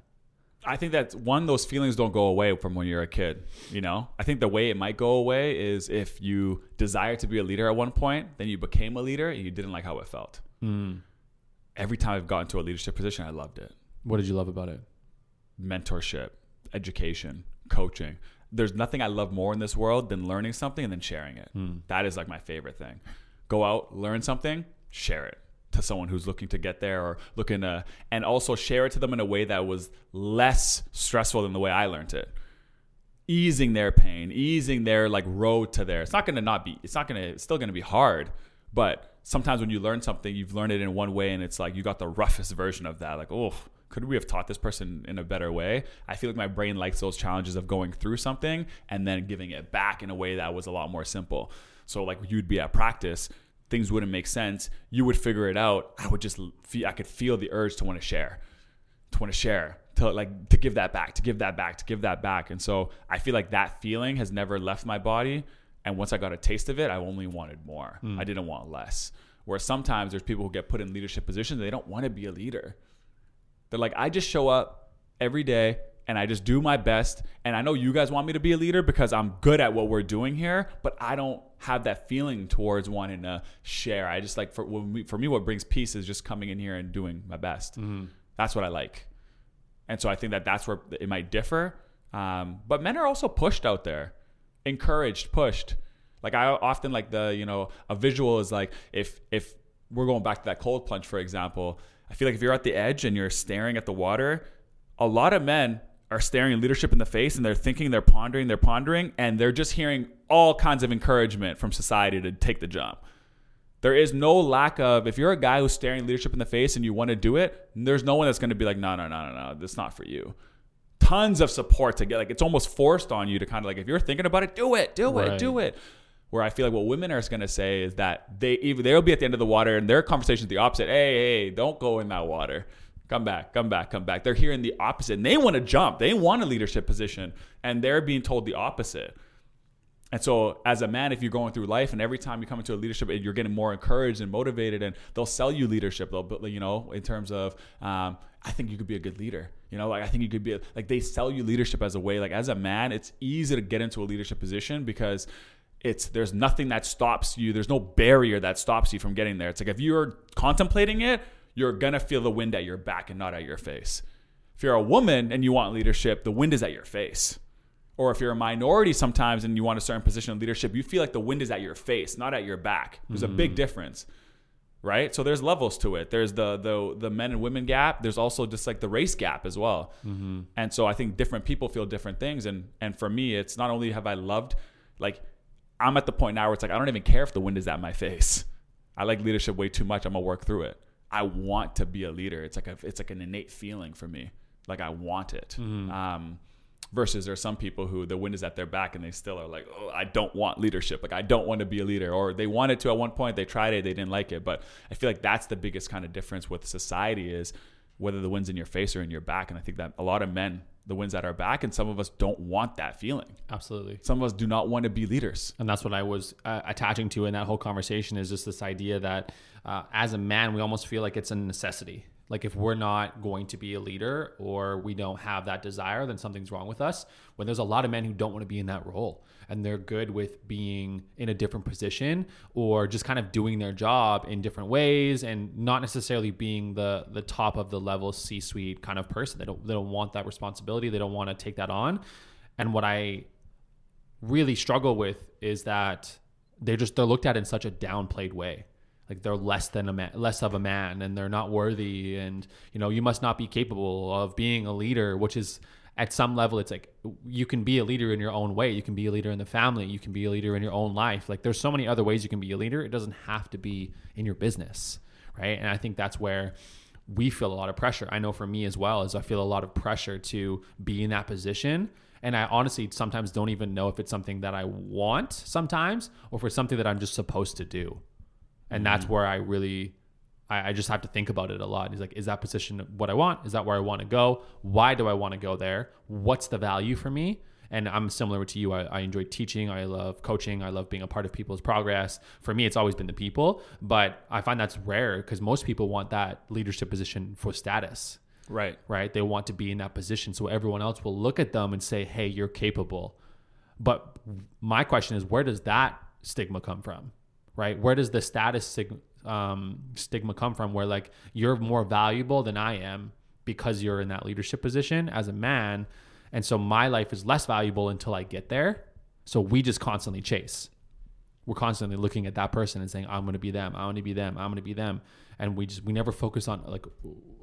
Speaker 2: I think that one, those feelings don't go away from when you're a kid. You know, I think the way it might go away is if you desire to be a leader at one point, then you became a leader and you didn't like how it felt. Mm. Every time I've gotten to a leadership position, I loved it.
Speaker 1: What did you love about it?
Speaker 2: Mentorship, education, coaching. There's nothing I love more in this world than learning something and then sharing it. Mm. That is like my favorite thing. Go out, learn something, share it to someone who's looking to get there or looking to and also share it to them in a way that was less stressful than the way I learned it. Easing their pain easing their like road to there. It's not to not be it's not to it's still to be hard but sometimes when you learn something you've learned it in one way and it's like you got the roughest version of that. Like oh could we have taught this person in a better way? I feel like my brain likes those challenges of going through something and then giving it back in a way that was a lot more simple so like you'd be at practice things wouldn't make sense, you would figure it out. I would just feel, I could feel the urge to want to share, to want to share, to like to give that back, to give that back, to give that back. And so I feel like that feeling has never left my body. And once I got a taste of it, I only wanted more. Mm. I didn't want less. Where sometimes there's people who get put in leadership positions, they don't want to be a leader. They're like, I just show up every day and I just do my best. And I know you guys want me to be a leader because I'm good at what we're doing here, but I don't have that feeling towards wanting to share. I just like for we, for me, what brings peace is just coming in here and doing my best. Mm-hmm. That's what I like. And so I think that that's where it might differ. Um, but men are also pushed out there, encouraged, pushed. Like I often like the you know a visual is like if if we're going back to that cold plunge for example. I feel like if you're at the edge and you're staring at the water, a lot of men are staring leadership in the face and they're thinking, they're pondering, they're pondering, and they're just hearing all kinds of encouragement from society to take the jump. There is no lack of, if you're a guy who's staring leadership in the face and you want to do it, there's no one that's going to be like, no, no, no, no, no, that's not for you. Tons of support to get, like, it's almost forced on you to kind of like, if you're thinking about it, do it, do
Speaker 1: Right.
Speaker 2: it, do it. Where I feel like what women are going to say is that they even they'll be at the end of the water and their conversation is the opposite. Hey, hey, don't go in that water. Come back, come back, come back. They're hearing the opposite. And they want to jump. They want a leadership position, and they're being told the opposite. And so, as a man, if you're going through life and every time you come into a leadership, you're getting more encouraged and motivated, and they'll sell you leadership. They'll, but, you know, in terms of, um, I think you could be a good leader. You know, like I think you could be a, like they sell you leadership as a way. Like as a man, it's easy to get into a leadership position because it's there's nothing that stops you. There's no barrier that stops you from getting there. It's like if you're contemplating it, you're gonna feel the wind at your back and not at your face. If you're a woman and you want leadership, the wind is at your face or if you're a minority sometimes and you want a certain position of leadership, you feel like the wind is at your face, not at your back. There's a big mm. difference, right? So there's levels to it. There's the the the men and women gap. There's also just like the race gap as well. Mm-hmm. And so I think different people feel different things. And and for me, it's not only have I loved, like I'm at the point now where it's like I don't even care if the wind is at my face. I like leadership way too much. I'm gonna work through it. I want to be a leader. It's like a, it's like an innate feeling for me. Like I want it. Um, versus there are some people who the wind is at their back and they still are like, oh, I don't want leadership. Like I don't want to be a leader, or they wanted to at one point, they tried it, they didn't like it. But I feel like that's the biggest kind of difference with society is whether the wind's in your face or in your back. And I think that a lot of men, the wind's at our back, and some of us don't want that feeling.
Speaker 1: Absolutely.
Speaker 2: Some of us do not want to be leaders.
Speaker 1: and that's what I was uh, attaching to in that whole conversation is just this idea that uh, as a man, we almost feel like it's a necessity. Like if we're not going to be a leader or we don't have that desire, then something's wrong with us. When there's a lot of men who don't want to be in that role and they're good with being in a different position or just kind of doing their job in different ways and not necessarily being the the top of the level C-suite kind of person. They don't they don't want that responsibility. They don't want to take that on. And what I really struggle with is that they're just they're looked at in such a downplayed way like they're less than a man less of a man and they're not worthy and you know you must not be capable of being a leader which is at some level it's like you can be a leader in your own way. You can be a leader in the family. You can be a leader in your own life. Like there's so many other ways you can be a leader. It doesn't have to be in your business right? And i think that's where we feel a lot of pressure. I know for me as well as i feel a lot of pressure to be in that position. And I honestly sometimes don't even know if it's something that I want sometimes or if it's something that I'm just supposed to do. And that's mm. where I really, I, I just have to think about it a lot. He's like, is that position what I want? Is that where I want to go? Why do I want to go there? What's the value for me? And I'm similar to you. I, I enjoy teaching. I love coaching. I love being a part of people's progress. For me, it's always been the people, but I find that's rare because most people want that leadership position for status
Speaker 2: Right.
Speaker 1: right? They want to be in that position so everyone else will look at them and say, "Hey, you're capable." But my question is, where does that stigma come from? Right? Where does the status sig- um, stigma come from? Where like you're more valuable than I am because you're in that leadership position as a man, and so my life is less valuable until I get there. So we just constantly chase. We're constantly looking at that person and saying, "I'm going to be them. I want to be them. I'm going to be them," and we just we never focus on like,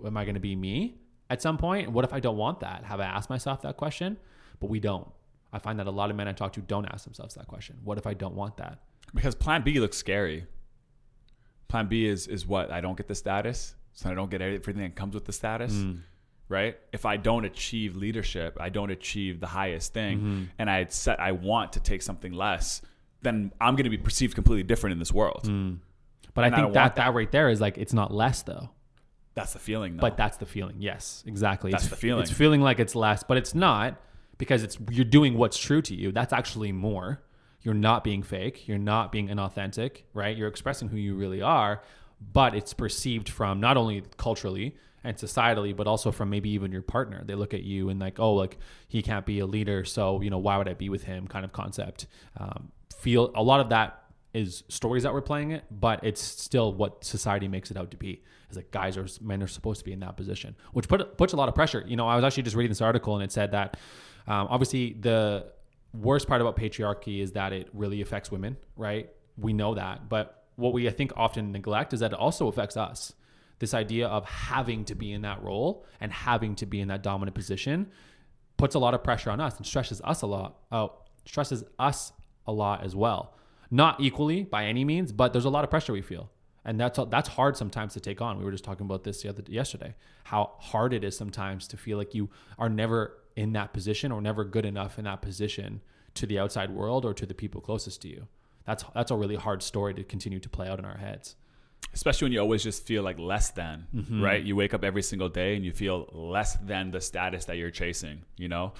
Speaker 1: "Am I going to be me?" At some point, what if I don't want that? Have I asked myself that question? But we don't. I find that a lot of men I talk to don't ask themselves that question. What if I don't want that?
Speaker 2: Because plan B looks scary. Plan B is is what? I don't get the status, so I don't get everything that comes with the status.
Speaker 1: Mm.
Speaker 2: Right? If I don't achieve leadership, I don't achieve the highest thing,
Speaker 1: Mm-hmm.
Speaker 2: and I set I want to take something less, then I'm going to be perceived completely different in this world.
Speaker 1: Mm. But
Speaker 2: And I
Speaker 1: I
Speaker 2: don't
Speaker 1: think that, that right there is like it's not less though.
Speaker 2: That's the feeling, though.
Speaker 1: But that's the feeling. Yes, exactly.
Speaker 2: That's
Speaker 1: it's,
Speaker 2: the feeling.
Speaker 1: It's feeling like it's less, but it's not because it's you're doing what's true to you. That's actually more. You're not being fake. You're not being inauthentic, right? You're expressing who you really are, but it's perceived from not only culturally and societally, but also from maybe even your partner. They look at you and like, oh, like he can't be a leader, so you know why would I be with him? Kind of concept. Um, feel a lot of that is stories that we're playing it, but it's still what society makes it out to be. Is like guys are men are supposed to be in that position, which put puts a lot of pressure. You know, I was actually just reading this article and it said that Um, obviously, the worst part about patriarchy is that it really affects women, right? We know that. But what we, I think, often neglect is that it also affects us. This idea of having to be in that role and having to be in that dominant position puts a lot of pressure on us and stresses us a lot. Oh, stresses us a lot as well. Not equally by any means, but there's a lot of pressure we feel. And that's that's hard sometimes to take on. We were just talking about this the other yesterday. How hard it is sometimes to feel like you are never in that position or never good enough in that position to the outside world or to the people closest to you. That's that's a really hard story to continue to play out in our heads.
Speaker 2: Especially when you always just feel like less than, mm-hmm. right? You wake up every single day and you feel less than the status that you're chasing, you know?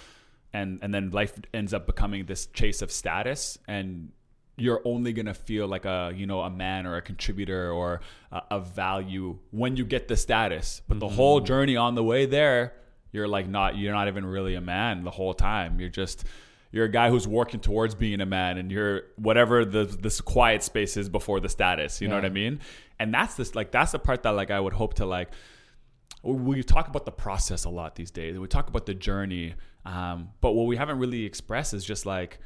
Speaker 2: And and then life ends up becoming this chase of status and you're only gonna feel like a you know a man or a contributor or a, a value when you get the status but the mm-hmm. whole journey on the way there you're like not you're not even really a man the whole time you're just you're a guy who's working towards being a man and you're whatever the this quiet space is before the status you yeah. know what i mean and that's this like that's the part that like i would hope to like we talk about the process a lot these days we talk about the journey um, but what we haven't really expressed is just like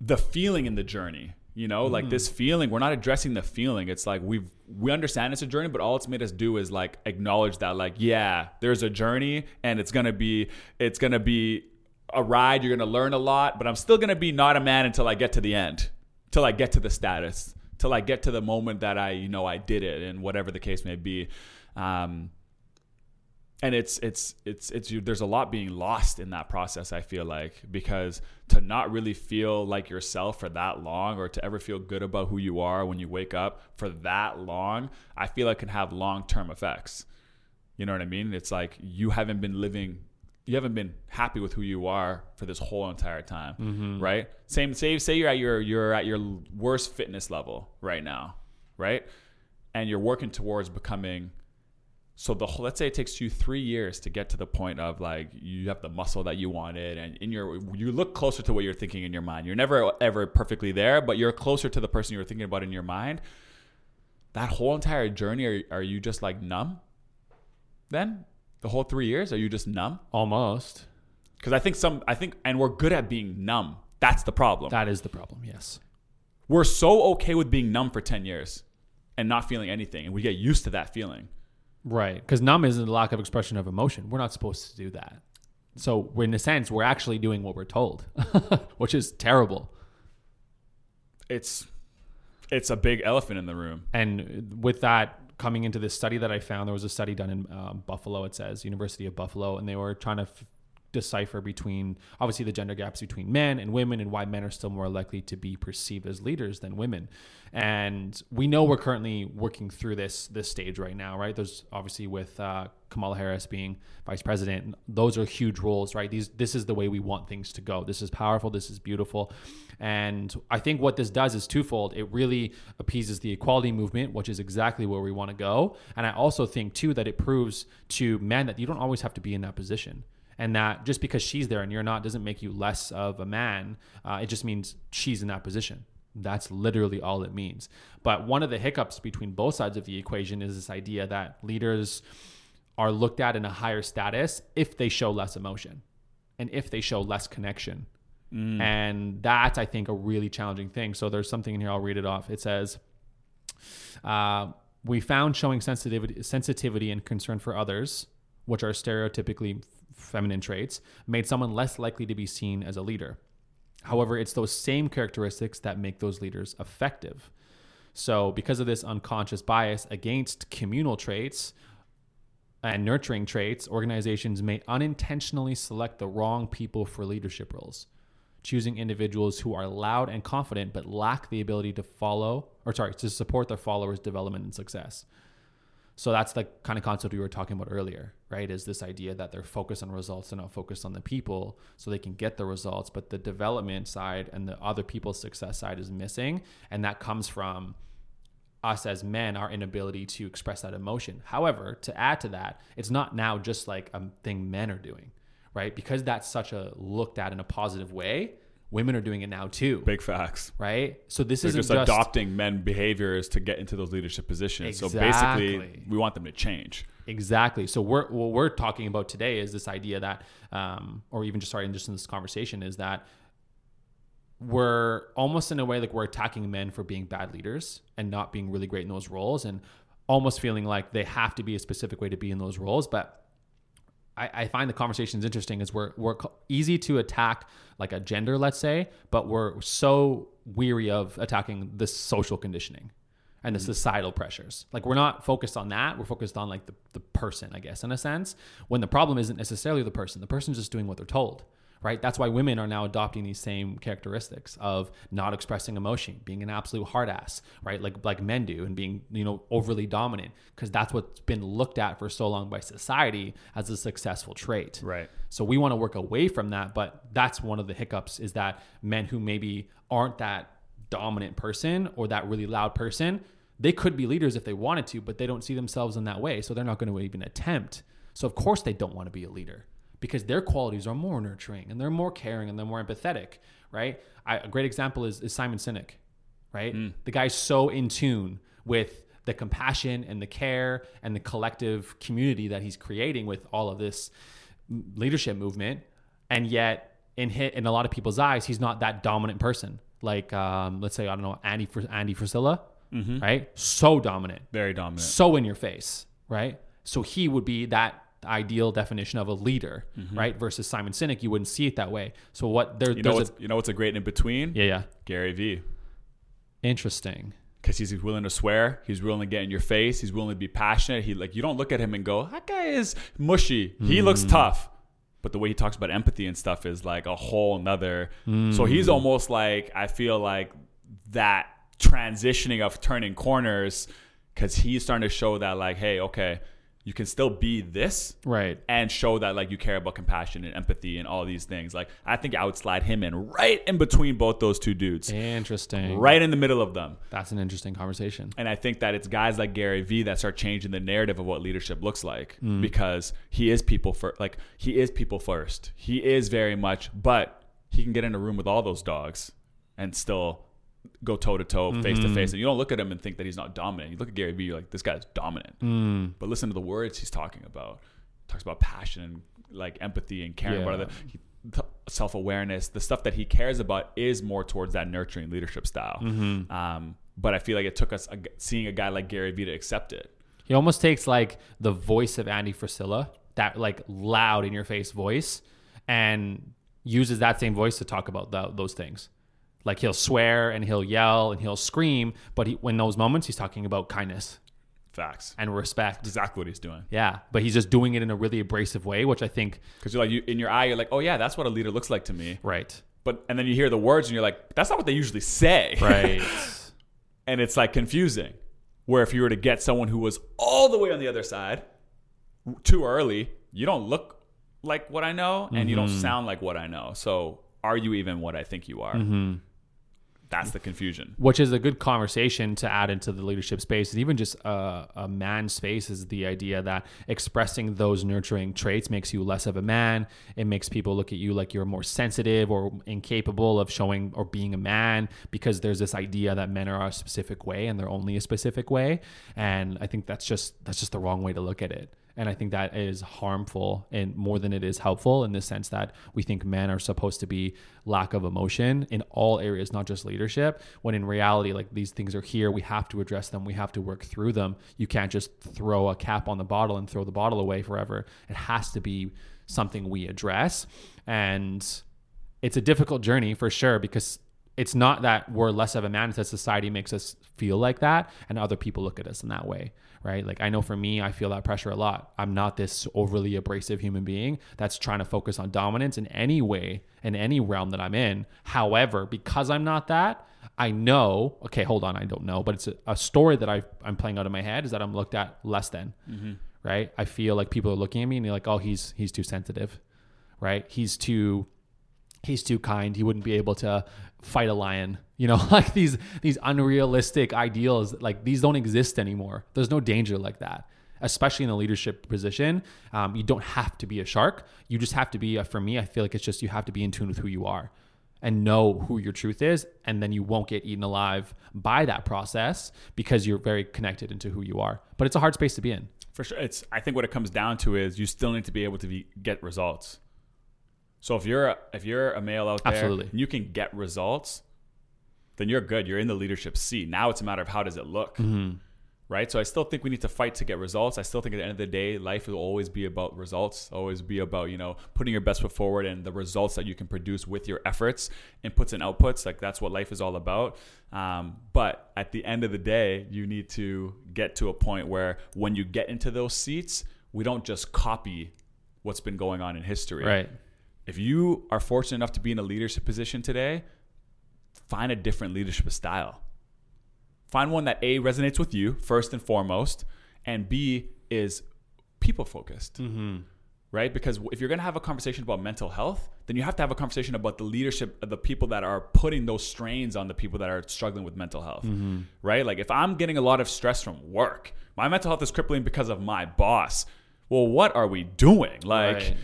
Speaker 2: the feeling in the journey you know mm. like this mm. feeling we're not addressing the feeling it's like we've we understand it's a journey but all it's made us do is like acknowledge that like yeah there's a journey and it's gonna be it's gonna be a ride. You're going to learn a lot, but I'm still going to be not a man until I get to the end, till I get to the status, till I get to the moment that I, you know, I did it, and whatever the case may be. Um, and it's it's it's it's you, there's a lot being lost in that process. I feel like because to not really feel like yourself for that long, or to ever feel good about who you are when you wake up for that long, I feel like can have long term effects. You know what I mean? It's like you haven't been living you haven't been happy with who you are for this whole entire time, mm-hmm. right? Same, say, say you're at your you're at your worst fitness level right now, right? And you're working towards becoming. So the let's say it takes you three years to get to the point of like you have the muscle that you wanted, and in your you look closer to what you're thinking in your mind. You're never ever perfectly there, but you're closer to the person you were thinking about in your mind. That whole entire journey, are, are you just like numb? Then the whole three years? Are you just numb?
Speaker 1: Almost.
Speaker 2: Because I think some, I think, and we're good at being numb. That's the problem.
Speaker 1: That is the problem. Yes.
Speaker 2: We're so okay with being numb for ten years and not feeling anything, and we get used to that feeling.
Speaker 1: Right. Because numb is a lack of expression of emotion. We're not supposed to do that. So, in a sense, we're actually doing what we're told, which is terrible.
Speaker 2: It's it's a big elephant in the room.
Speaker 1: And with that coming into this study that I found, there was a study done in uh, Buffalo. It says University of Buffalo, and they were trying to f- decipher between obviously the gender gaps between men and women and why men are still more likely to be perceived as leaders than women. And we know we're currently working through this this stage right now right? There's obviously with uh, kamala harris being vice president those are huge roles right? These this is the way we want things to go. This is powerful. This is beautiful. And i think what this does is twofold. It really appeases the equality movement which is exactly where we want to go. And i also think too that it proves to men that you don't always have to be in that position and that just because she's there and you're not doesn't make you less of a man. Uh, it just means she's in that position. That's literally all it means. But one of the hiccups between both sides of the equation is this idea that leaders are looked at in a higher status if they show less emotion and if they show less connection. Mm. And that's, I think, a really challenging thing. So there's something in here, I'll read it off. It says, uh, We found showing sensitivity, sensitivity and concern for others, which are stereotypically feminine traits made someone less likely to be seen as a leader. However, it's those same characteristics that make those leaders effective. So, because of this unconscious bias against communal traits and nurturing traits, organizations may unintentionally select the wrong people for leadership roles, choosing individuals who are loud and confident but lack the ability to follow or sorry, to support their followers' development and success. So that's the kind of concept we were talking about earlier, right? Is this idea that they're focused on results and not focused on the people so they can get the results, but the development side and the other people's success side is missing. And that comes from us as men, our inability to express that emotion. However, to add to that, it's not now just like a thing men are doing, right? Because that's such a looked at in a positive way, women are doing it now too.
Speaker 2: Big facts,
Speaker 1: right? So this
Speaker 2: is
Speaker 1: just,
Speaker 2: just, adopting men behaviors to get into those leadership positions. Exactly. So basically, we want them to change.
Speaker 1: Exactly. So we're what we're talking about today is this idea that, um, or even just starting just in this conversation, is that we're almost in a way like we're attacking men for being bad leaders and not being really great in those roles, and almost feeling like they have to be a specific way to be in those roles. But I, I find the conversations interesting is we're we're easy to attack like a gender, let's say, but we're so weary of attacking the social conditioning and the mm-hmm. societal pressures. Like we're not focused on that. We're focused on like the, the person, I guess, in a sense, when the problem isn't necessarily the person. The person's just doing what they're told. Right. That's why women are now adopting these same characteristics of not expressing emotion, being an absolute hard ass, right? Like like men do, and being, you know, overly dominant. Because that's what's been looked at for so long by society as a successful trait.
Speaker 2: Right.
Speaker 1: So we want to work away from that, but that's one of the hiccups is that men who maybe aren't that dominant person or that really loud person, they could be leaders if they wanted to, but they don't see themselves in that way, so they're not going to even attempt. So of course they don't want to be a leader because their qualities are more nurturing and they're more caring and they're more empathetic, right? I, a great example is, is Simon Sinek, right? The guy's so in tune with the compassion and the care and the collective community that he's creating with all of this leadership movement, and yet in hit in a lot of people's eyes, he's not that dominant person. Like um, let's say I don't know Andy Andy Frisella, right? So dominant,
Speaker 2: Very dominant.
Speaker 1: so in your face, right? So he would be that ideal definition of a leader, mm-hmm. right? Versus Simon Sinek, you wouldn't see it that way. So what there,
Speaker 2: You know
Speaker 1: there's
Speaker 2: what's you know what's a great in between?
Speaker 1: yeah yeah
Speaker 2: Gary Vee.
Speaker 1: interesting.
Speaker 2: Because he's willing to swear, he's willing to get in your face, he's willing to be passionate. He like you don't look at him and go, that guy is mushy. He hmm. looks tough. But the way he talks about empathy and stuff is like a whole nother. So he's hmm. almost like I feel like that transitioning of turning corners because he's starting to show that like, hey, okay, you can still be this
Speaker 1: Right.
Speaker 2: and show that like you care about compassion and empathy and all these things. Like I think I would slide him in right in between both those two dudes,
Speaker 1: Interesting.
Speaker 2: right in the middle of them.
Speaker 1: That's an interesting conversation.
Speaker 2: And I think that it's guys like Gary Vee that start changing the narrative of what leadership looks like
Speaker 1: Mm.
Speaker 2: because he is people first. Like he is people first. He is very much, but he can get in a room with all those dogs and still go toe to toe, face to
Speaker 1: Mm-hmm.
Speaker 2: face. And you don't look at him and think that he's not dominant. You look at Gary Vee, you're like, this guy's dominant.
Speaker 1: Mm.
Speaker 2: But listen to the words he's talking about. He talks about passion and like empathy and caring about
Speaker 1: Yeah.
Speaker 2: other self awareness. The stuff that he cares about is more towards that nurturing leadership style.
Speaker 1: Mm-hmm.
Speaker 2: Um, but I feel like it took us a, seeing a guy like Gary Vee to accept it.
Speaker 1: He almost takes like the voice of Andy Frisella, that like loud in your face voice, and uses that same voice to talk about tho- those things. Like he'll swear and he'll yell and he'll scream, but he, in those moments, he's talking about kindness
Speaker 2: Facts.
Speaker 1: and respect.
Speaker 2: Exactly what he's doing.
Speaker 1: Yeah, but he's just doing it in a really abrasive way, which I think,
Speaker 2: Because you're like, you, in your eye, you're like, oh yeah, that's what a leader looks like to me.
Speaker 1: right,
Speaker 2: But and then you hear the words and you're like, that's not what they usually say.
Speaker 1: right,
Speaker 2: and it's like confusing. Where if you were to get someone who was all the way on the other side too early, you don't look like what I know and you don't mm-hmm. sound like what I know. So are you even what I think you are? Mm-hmm. That's the confusion.
Speaker 1: which is a good conversation to add into the leadership space. And even just a, a man space is the idea that expressing those nurturing traits makes you less of a man. It makes people look at you like you're more sensitive or incapable of showing or being a man because there's this idea that men are a specific way and they're only a specific way. And I think that's just that's just the wrong way to look at it. And I think that is harmful and more than it is helpful in the sense that we think men are supposed to be lack of emotion in all areas, not just leadership. When in reality, like these things are here, we have to address them, we have to work through them. You can't just throw a cap on the bottle and throw the bottle away forever. It has to be something we address. And it's a difficult journey for sure because it's not that we're less of a man, it's that society makes us feel like that and other people look at us in that way, right? Like I know for me, I feel that pressure a lot. I'm not this overly abrasive human being that's trying to focus on dominance in any way, in any realm that I'm in. However, because I'm not that, I know, okay, hold on, I don't know, but it's a, a story that i I'm playing out in my head is that I'm looked at less than, mm-hmm. right? I feel like people are looking at me and they're like, oh, he's he's too sensitive, right? He's too he's too kind. He wouldn't be able to fight a lion. You know, like these these unrealistic ideals, like these don't exist anymore. There's no danger like that, especially in a leadership position. Um, you don't have to be a shark. You just have to be. Uh, for me, I feel like it's just you have to be in tune with who you are and know who your truth is, and then you won't get eaten alive by that process because you're very connected into who you are. But it's a hard space to be in.
Speaker 2: For sure, it's. I think what it comes down to is you still need to be able to be, get results. So if you're a, if you're a male out there,
Speaker 1: Absolutely.
Speaker 2: and you can get results, then you're good. You're in the leadership seat. Now it's a matter of how does it look, right? So I still think we need to fight to get results. I still think at the end of the day, life will always be about results. Always be about you know putting your best foot forward and the results that you can produce with your efforts, inputs and outputs. Like that's what life is all about. Um, but at the end of the day, you need to get to a point where when you get into those seats, we don't just copy what's been going on in history
Speaker 1: Right.
Speaker 2: If you are fortunate enough to be in a leadership position today, find a different leadership style. Find one that A resonates with you first and foremost, and B is people focused. Mm-hmm. Right? Because if you're going to have a conversation about mental health, then you have to have a conversation about the leadership of the people that are putting those strains on the people that are struggling with mental health. Mm-hmm. Right? Like if I'm getting a lot of stress from work, my mental health is crippling because of my boss. Well, what are we doing? Like,
Speaker 1: Right.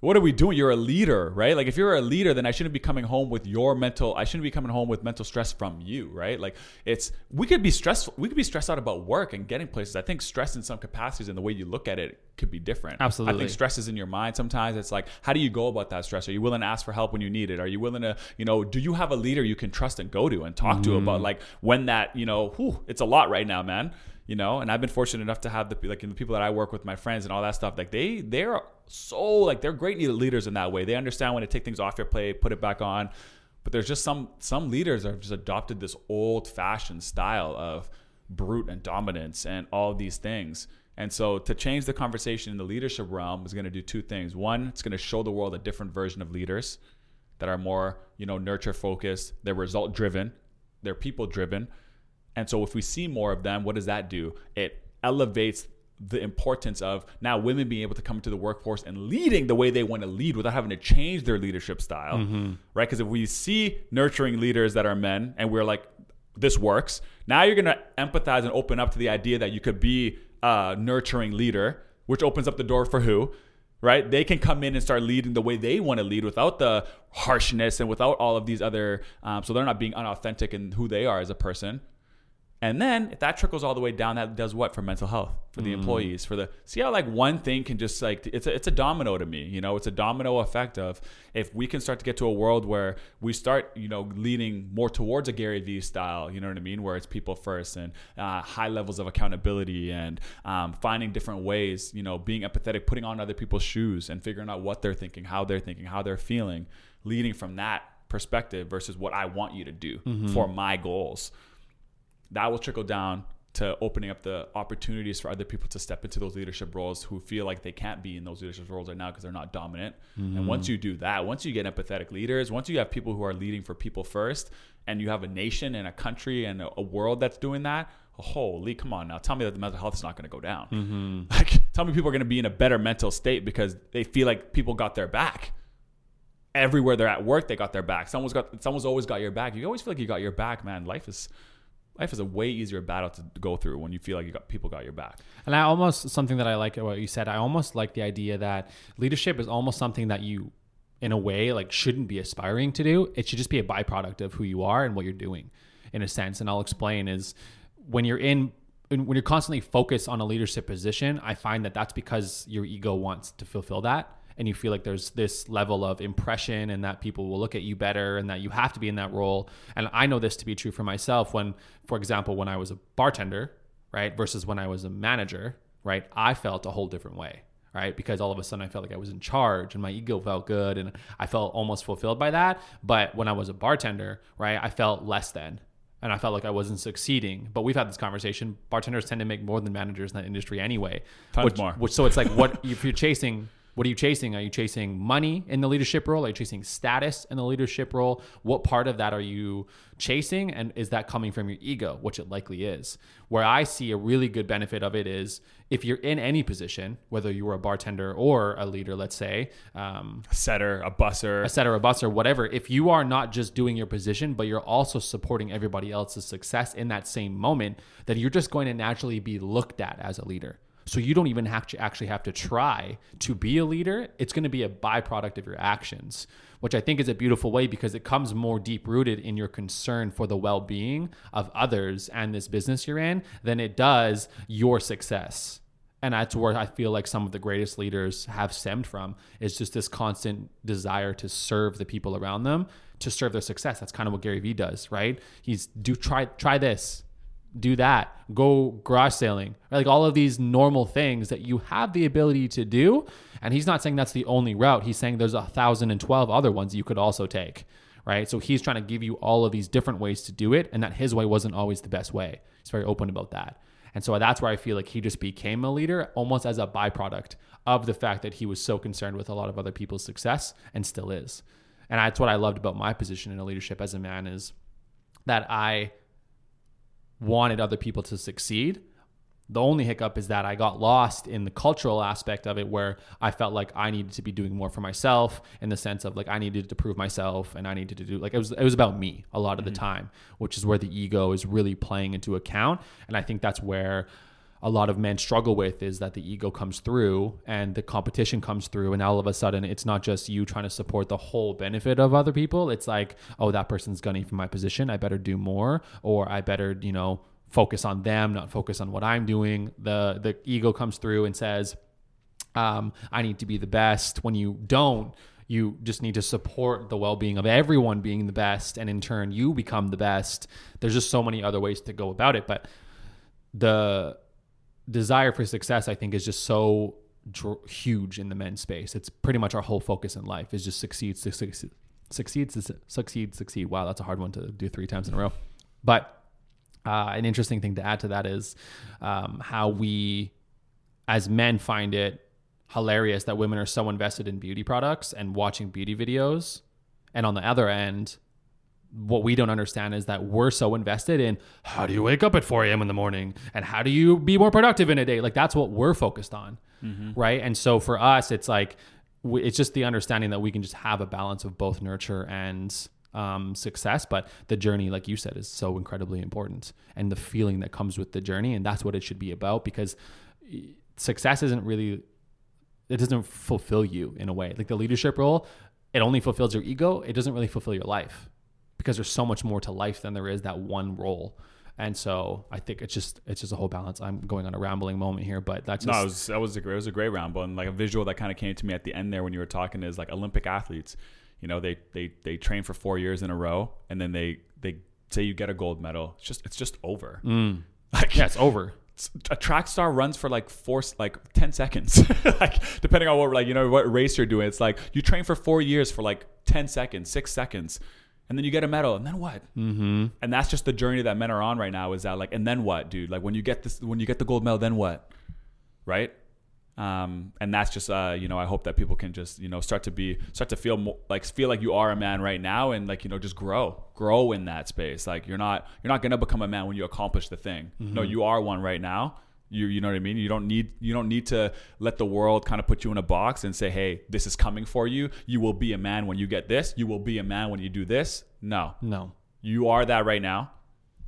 Speaker 2: What are we doing? You're a leader, right? Like if you're a leader, then I shouldn't be coming home with your mental. I shouldn't be coming home with mental stress from you, right? Like it's we could be stressful. We could be stressed out about work and getting places. I think stress in some capacities and the way you look at it could be different.
Speaker 1: Absolutely.
Speaker 2: I think stress is in your mind sometimes. It's like how do you go about that stress? Are you willing to ask for help when you need it? Are you willing to, you know, do you have a leader you can trust and go to and talk to mm. about like when that, you know, whew, it's a lot right now, man you know? And i've been fortunate enough to have the like the people that i work with my friends and all that stuff like they they're so like they're great leaders in that way. They understand when to take things off your plate put it back on. But there's just some some leaders have just adopted this old fashioned style of brute and dominance and all these things. And so to change the conversation in the leadership realm is going to do two things. One it's going to show the world a different version of leaders that are more you know nurture focused they're result driven they're people driven and so if we see more of them, what does that do? It elevates the importance of now women being able to come into the workforce and leading the way they want to lead without having to change their leadership style, right? Because if we see nurturing leaders that are men and we're like, this works, now you're going to empathize and open up to the idea that you could be a nurturing leader, which opens up the door for who? right? They can come in and start leading the way they want to lead without the harshness and without all of these other, um, so they're not being unauthentic in who they are as a person. And then if that trickles all the way down, that does what for mental health, for the employees, for the see how like one thing can just like it's a, it's a domino to me, you know, it's a domino effect of if we can start to get to a world where we start, you know, leaning more towards a Gary Vee style, you know what I mean, where it's people first and uh, high levels of accountability and um, finding different ways, you know, being empathetic, putting on other people's shoes and figuring out what they're thinking, how they're thinking, how they're feeling, leading from that perspective versus what I want you to do for my goals that will trickle down to opening up the opportunities for other people to step into those leadership roles who feel like they can't be in those leadership roles right now because they're not dominant. And once mm-hmm. you do that, once you get empathetic leaders, once you have people who are leading for people first, and you have a nation and a country and a, a world that's doing that, holy, come on now, tell me that the mental health is not going to go down. Mm-hmm. Like, tell me people are going to be in a better mental state because they feel like people got their back everywhere they're at work, they got their back. Someone's got someone's always got your back. You always feel like you got your back, man. Life is life is a way easier battle to go through when you feel like you got people got your back.
Speaker 1: And I almost something that I like what you said. I almost like the idea that leadership is almost something that you, in a way, like shouldn't be aspiring to do. It should just be a byproduct of who you are and what you're doing, in a sense. And I'll explain is when you're in when you're constantly focused on a leadership position. I find that that's because your ego wants to fulfill that. And you feel like there's this level of impression and that people will look at you better and that you have to be in that role. And I know this to be true for myself when, for example, when I was a bartender, right, versus when I was a manager, right, I felt a whole different way, right, because all of a sudden I felt like I was in charge and my ego felt good and I felt almost fulfilled by that. But when I was a bartender, right, I felt less than. And I felt like I wasn't succeeding. But we've had this conversation. Bartenders tend to make more than managers in that industry anyway.
Speaker 2: Tons
Speaker 1: which,
Speaker 2: more.
Speaker 1: Which, so it's like, what if you're chasing what are you chasing? Are you chasing money in the leadership role? Are you chasing status in the leadership role? What part of that are you chasing? And is that coming from your ego, which it likely is? Where I see a really good benefit of it is if you're in any position, whether you were a bartender or a leader, let's say, um,
Speaker 2: A setter, a busser.
Speaker 1: a setter, a bus, or whatever, if you are not just doing your position, but you're also supporting everybody else's success in that same moment, then you're just going to naturally be looked at as a leader. So you don't even have to actually have to try to be a leader. It's going to be a byproduct of your actions, which I think is a beautiful way because it comes more deep rooted in your concern for the well being of others and this business you're in than it does your success and that's where I feel like some of the greatest leaders have stemmed from is just this constant desire to serve the people around them to serve their success. That's kind of what Gary Vee does, right? He's do try try this, do that, go garage sailing, like all of these normal things that you have the ability to do. And he's not saying that's the only route. He's saying there's a thousand and twelve other ones you could also take, right? So he's trying to give you all of these different ways to do it, and that his way wasn't always the best way. He's very open about that. And so that's where I feel like he just became a leader almost as a byproduct of the fact that he was so concerned with a lot of other people's success and still is. And that's what I loved about my position in a leadership as a man is that I wanted other people to succeed. The only hiccup is that I got lost in the cultural aspect of it where I felt like I needed to be doing more for myself in the sense of like I needed to prove myself and I needed to do like it was it was about me a lot of the mm-hmm. time, which is where the ego is really playing into account. And I think that's where a lot of men struggle with is that the ego comes through and the competition comes through. And all of a sudden it's not just you trying to support the whole benefit of other people. It's like oh that person's gunning for my position. I better do more or i better you know focus on them not focus on what i'm doing. The the ego comes through and says um, i need to be the best. When you don't you just need to support the well-being of everyone being the best. And in turn you become the best. There's just so many other ways to go about it. But the desire for success, I think, is just so dr- huge in the men's space. It's pretty much our whole focus in life is just succeed, succeed, succeed, succeed, succeed. Wow, that's a hard one to do three times in a row. But uh, an interesting thing to add to that is um, how we, as men, find it hilarious that women are so invested in beauty products and watching beauty videos, and on the other end, what we don't understand is that we're so invested in how do you wake up at 4 a.m. in the morning and how do you be more productive in a day? Like that's what we're focused on. Mm-hmm. Right. And so for us, it's like, it's just the understanding that we can just have a balance of both nurture and um, success. But the journey, like you said, is so incredibly important and the feeling that comes with the journey. And that's what it should be about because success isn't really, it doesn't fulfill you in a way. Like the leadership role, it only fulfills your ego. It doesn't really fulfill your life because there's so much more to life than there is that one role. And so I think it's just it's just a whole balance. I'm going on a rambling moment here, but that's just,
Speaker 2: no, was, that was a great, it was a great ramble and like a visual that kind of came to me at the end there when you were talking is like Olympic athletes. You know, they they they train for four years in a row, and then they they say you get a gold medal. It's just it's just over.
Speaker 1: Mm. Like yeah, it's over.
Speaker 2: A track star runs for like four, like ten seconds, like depending on what like you know what race you're doing. It's like you train for four years for like ten seconds, six seconds and then you get a medal, and then what?
Speaker 1: Mm-hmm.
Speaker 2: And that's just the journey that men are on right now. Is that like, and then what, dude? Like when you get this, when you get the gold medal, then what? Right? Um, and that's just, uh, you know, I hope that people can just, you know, start to be, start to feel more, like feel like you are a man right now, and like, you know, just grow, grow in that space. Like you're not, you're not gonna become a man when you accomplish the thing. Mm-hmm. No, you are one right now you you know what I mean? You don't need you don't need to let the world kind of put you in a box and say, "Hey, this is coming for you. You will be a man when you get this. You will be a man when you do this." No.
Speaker 1: No.
Speaker 2: You are that right now.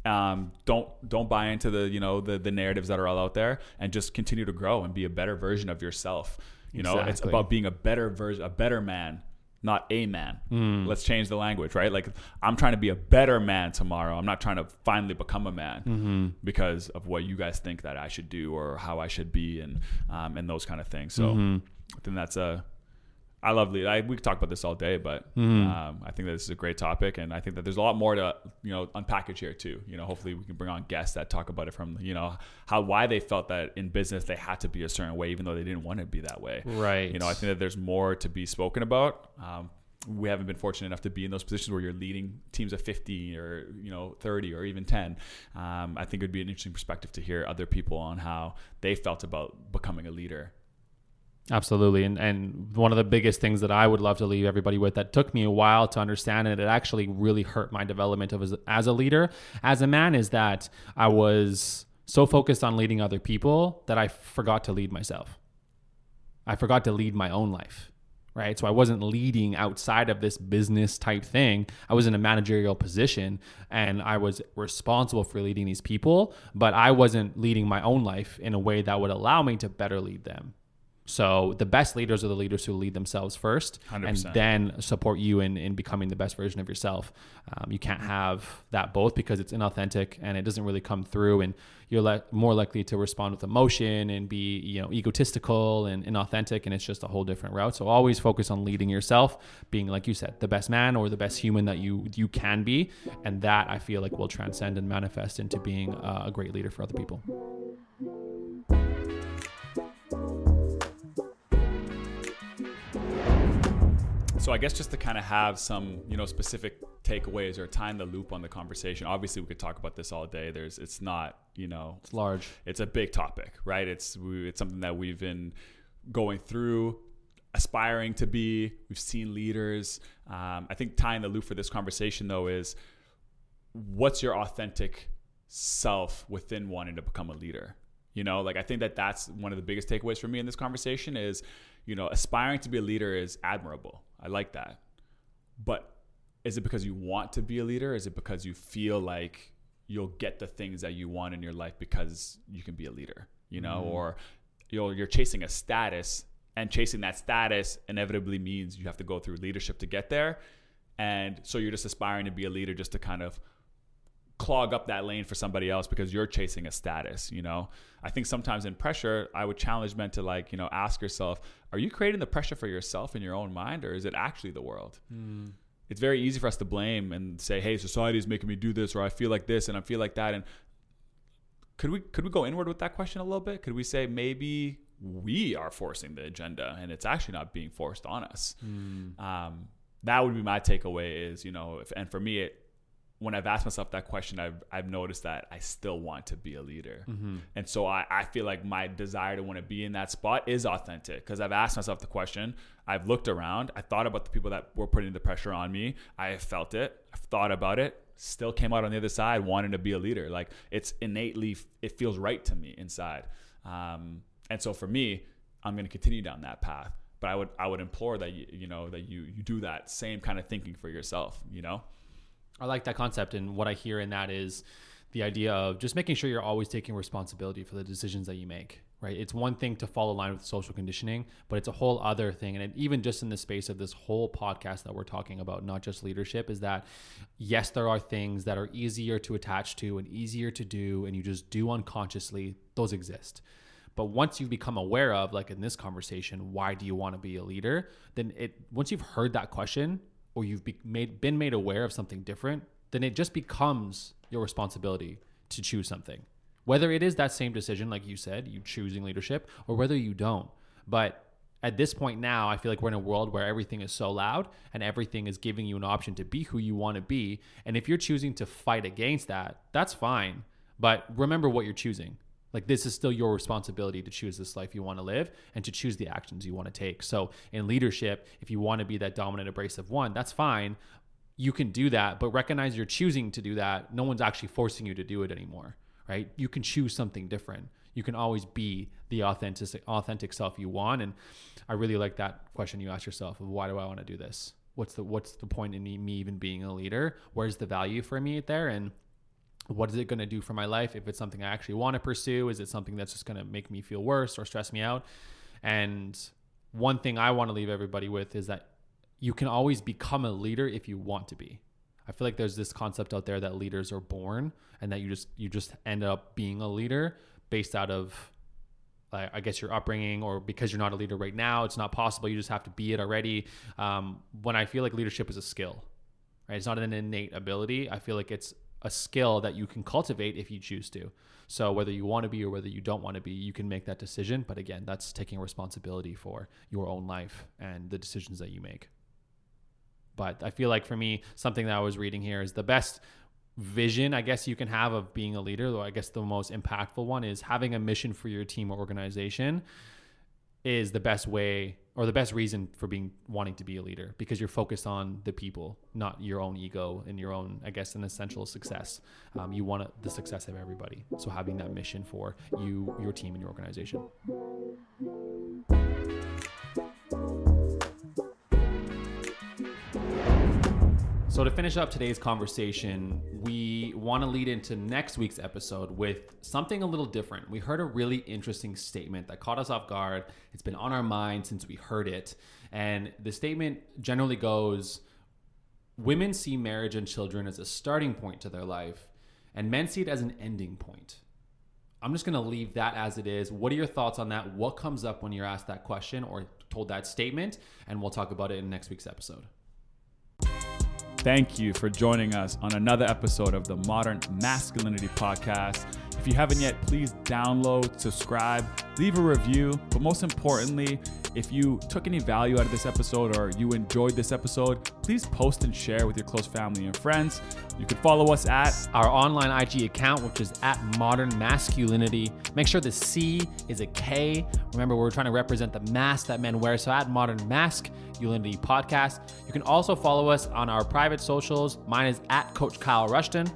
Speaker 2: Um, don't don't buy into the you know the the narratives that are all out there and just continue to grow and be a better version of yourself. You exactly. know, it's about being a better version, a better man not a man.
Speaker 1: Mm.
Speaker 2: Let's change the language, right? Like I'm trying to be a better man tomorrow. I'm not trying to finally become a man
Speaker 1: mm-hmm.
Speaker 2: because of what you guys think that I should do or how I should be and um, and those kind of things. So
Speaker 1: mm-hmm.
Speaker 2: I think that's a I love lead. I, we could talk about this all day, but
Speaker 1: mm.
Speaker 2: um, I think that this is a great topic, and I think that there's a lot more to you know unpackage here too. You know, hopefully we can bring on guests that talk about it from you know how why they felt that in business they had to be a certain way, even though they didn't want to be that way.
Speaker 1: Right.
Speaker 2: You know, I think that there's more to be spoken about. Um, we haven't been fortunate enough to be in those positions where you're leading teams of 50 or you know 30 or even 10 um, i think it would be an interesting perspective to hear other people on how they felt about becoming a leader
Speaker 1: Absolutely. And and one of the biggest things that I would love to leave everybody with that took me a while to understand and it actually really hurt my development of as, as a leader, as a man is that I was so focused on leading other people that I forgot to lead myself. I forgot to lead my own life. Right. So I wasn't leading outside of this business type thing. I was in a managerial position and I was responsible for leading these people, but I wasn't leading my own life in a way that would allow me to better lead them So the best leaders are the leaders who lead themselves 1st and
Speaker 2: 100%.
Speaker 1: then support you in, in becoming the best version of yourself. Um, you can't have that both because it's inauthentic and it doesn't really come through, and you're le- more likely to respond with emotion and be you know egotistical and inauthentic, and it's just a whole different route. So always focus on leading yourself, being like you said, the best man or the best human that you you can be, and that I feel like will transcend and manifest into being a great leader for other people.
Speaker 2: So I guess just to kind of have some, you know, specific takeaways or tying the loop on the conversation. Obviously, we could talk about this all day. There's, it's not, you know,
Speaker 1: It's large.
Speaker 2: it's a big topic, right? It's we, it's something that we've been going through, aspiring to be. We've seen leaders. Um, I think tying the loop for this conversation though is what's your authentic self within wanting to become a leader. You know, like I think that that's one of the biggest takeaways for me in this conversation is, you know, aspiring to be a leader is admirable. I like that. But is it because you want to be a leader? Is it because you feel like you'll get the things that you want in your life because you can be a leader, you know, mm-hmm. or you know, you're chasing a status and chasing that status inevitably means you have to go through leadership to get there. And so you're just aspiring to be a leader just to kind of clog up that lane for somebody else because you're chasing a status, you know? I think sometimes in pressure, I would challenge men to like, you know, ask yourself, are you creating the pressure for yourself in your own mind or is it actually the world? It's very easy for us to blame and say, "Hey, society is making me do this or I feel like this and I feel like that." And could we could we go inward with that question a little bit? Could we say maybe we are forcing the agenda and it's actually not being forced on us? Um, that would be my takeaway. Is you know, if, and for me, it when I've asked myself that question, I've, I've noticed that I still want to be a leader. And so I, I feel like my desire to want to be in that spot is authentic because I've asked myself the question. I've looked around. I thought about the people that were putting the pressure on me. I have felt it. I've thought about it. Still came out on the other side wanting to be a leader. Like it's innately, it feels right to me inside. Um, and so for me, I'm going to continue down that path. But I would, I would implore that you, you know, that you, you do that same kind of thinking for yourself, you know?
Speaker 1: I like that concept, and what I hear in that is the idea of just making sure you're always taking responsibility for the decisions that you make. Right? It's one thing to fall in line with social conditioning, but it's a whole other thing. And it, even just in the space of this whole podcast that we're talking about, not just leadership, is that yes, there are things that are easier to attach to and easier to do, and you just do unconsciously. Those exist. But once you become aware of, like in this conversation, why do you want to be a leader? Then it once you've heard that question or you've be made, been made aware of something different, then it just becomes your responsibility to choose something. Whether it is that same decision, like you said, you choosing leadership, or whether you don't. But at this point now, I feel like we're in a world where everything is so loud and everything is giving you an option to be who you want to be. And if you're choosing to fight against that, that's fine. But remember what you're choosing. Like this is still your responsibility to choose this life you want to live and to choose the actions you want to take. So in leadership, if you want to be that dominant abrasive one, that's fine. You can do that, but recognize you're choosing to do that. No one's actually forcing you to do it anymore, right? You can choose something different. You can always be the authentic authentic self you want. And I really like that question you ask yourself of why do I want to do this? What's the what's the point in me even being a leader? Where's the value for me there? And what is it going to do for my life if it's something i actually want to pursue is it something that's just going to make me feel worse or stress me out and one thing i want to leave everybody with is that you can always become a leader if you want to be i feel like there's this concept out there that leaders are born and that you just you just end up being a leader based out of I guess your upbringing, or because you're not a leader right now, it's not possible. You just have to be it already. Um, when I feel like leadership is a skill, right? It's not an innate ability. I feel like it's a skill that you can cultivate if you choose to. So whether you want to be or whether you don't want to be, you can make that decision. But again, that's taking responsibility for your own life and the decisions that you make. But I feel like for me, something that I was reading here is the best vision I guess you can have of being a leader, though I guess the most impactful one is having a mission for your team or organization is the best way or the best reason for being wanting to be a leader because you're focused on the people, not your own ego and your own, I guess, an essential success. Um, you want the success of everybody. So having that mission for you, your team, and your organization. So to finish up today's conversation, we want to lead into next week's episode with something a little different. We heard a really interesting statement that caught us off guard. It's been on our mind since we heard it. And the statement generally goes Women see marriage and children as a starting point to their life, and men see it as an ending point. I'm just going to leave that as it is. What are your thoughts on that? What comes up when you're asked that question or told that statement? And we'll talk about it in next week's episode.
Speaker 2: Thank you for joining us on another episode of the Modern Maskulinity Podcast. If you haven't yet, please download, subscribe, leave a review, but most importantly, if you took any value out of this episode or you enjoyed this episode, please post and share with your close family and friends. You can follow us at
Speaker 1: our online IG account, which is at Modern Maskulinity. Make sure the C is a K. Remember, we're trying to represent the mask that men wear. So at Modern Maskulinity Podcast. You can also follow us on our private socials. Mine is at Coach Kyle Rushton.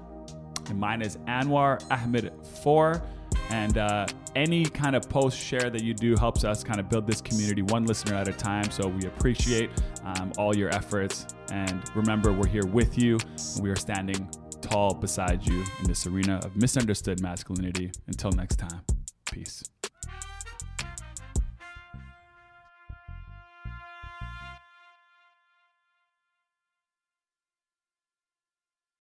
Speaker 2: And mine is Anwar Ahmed 4. And uh, any kind of post share that you do helps us kind of build this community one listener at a time. So we appreciate um, all your efforts. And remember, we're here with you. And we are standing tall beside you in this arena of misunderstood masculinity. Until next time, peace.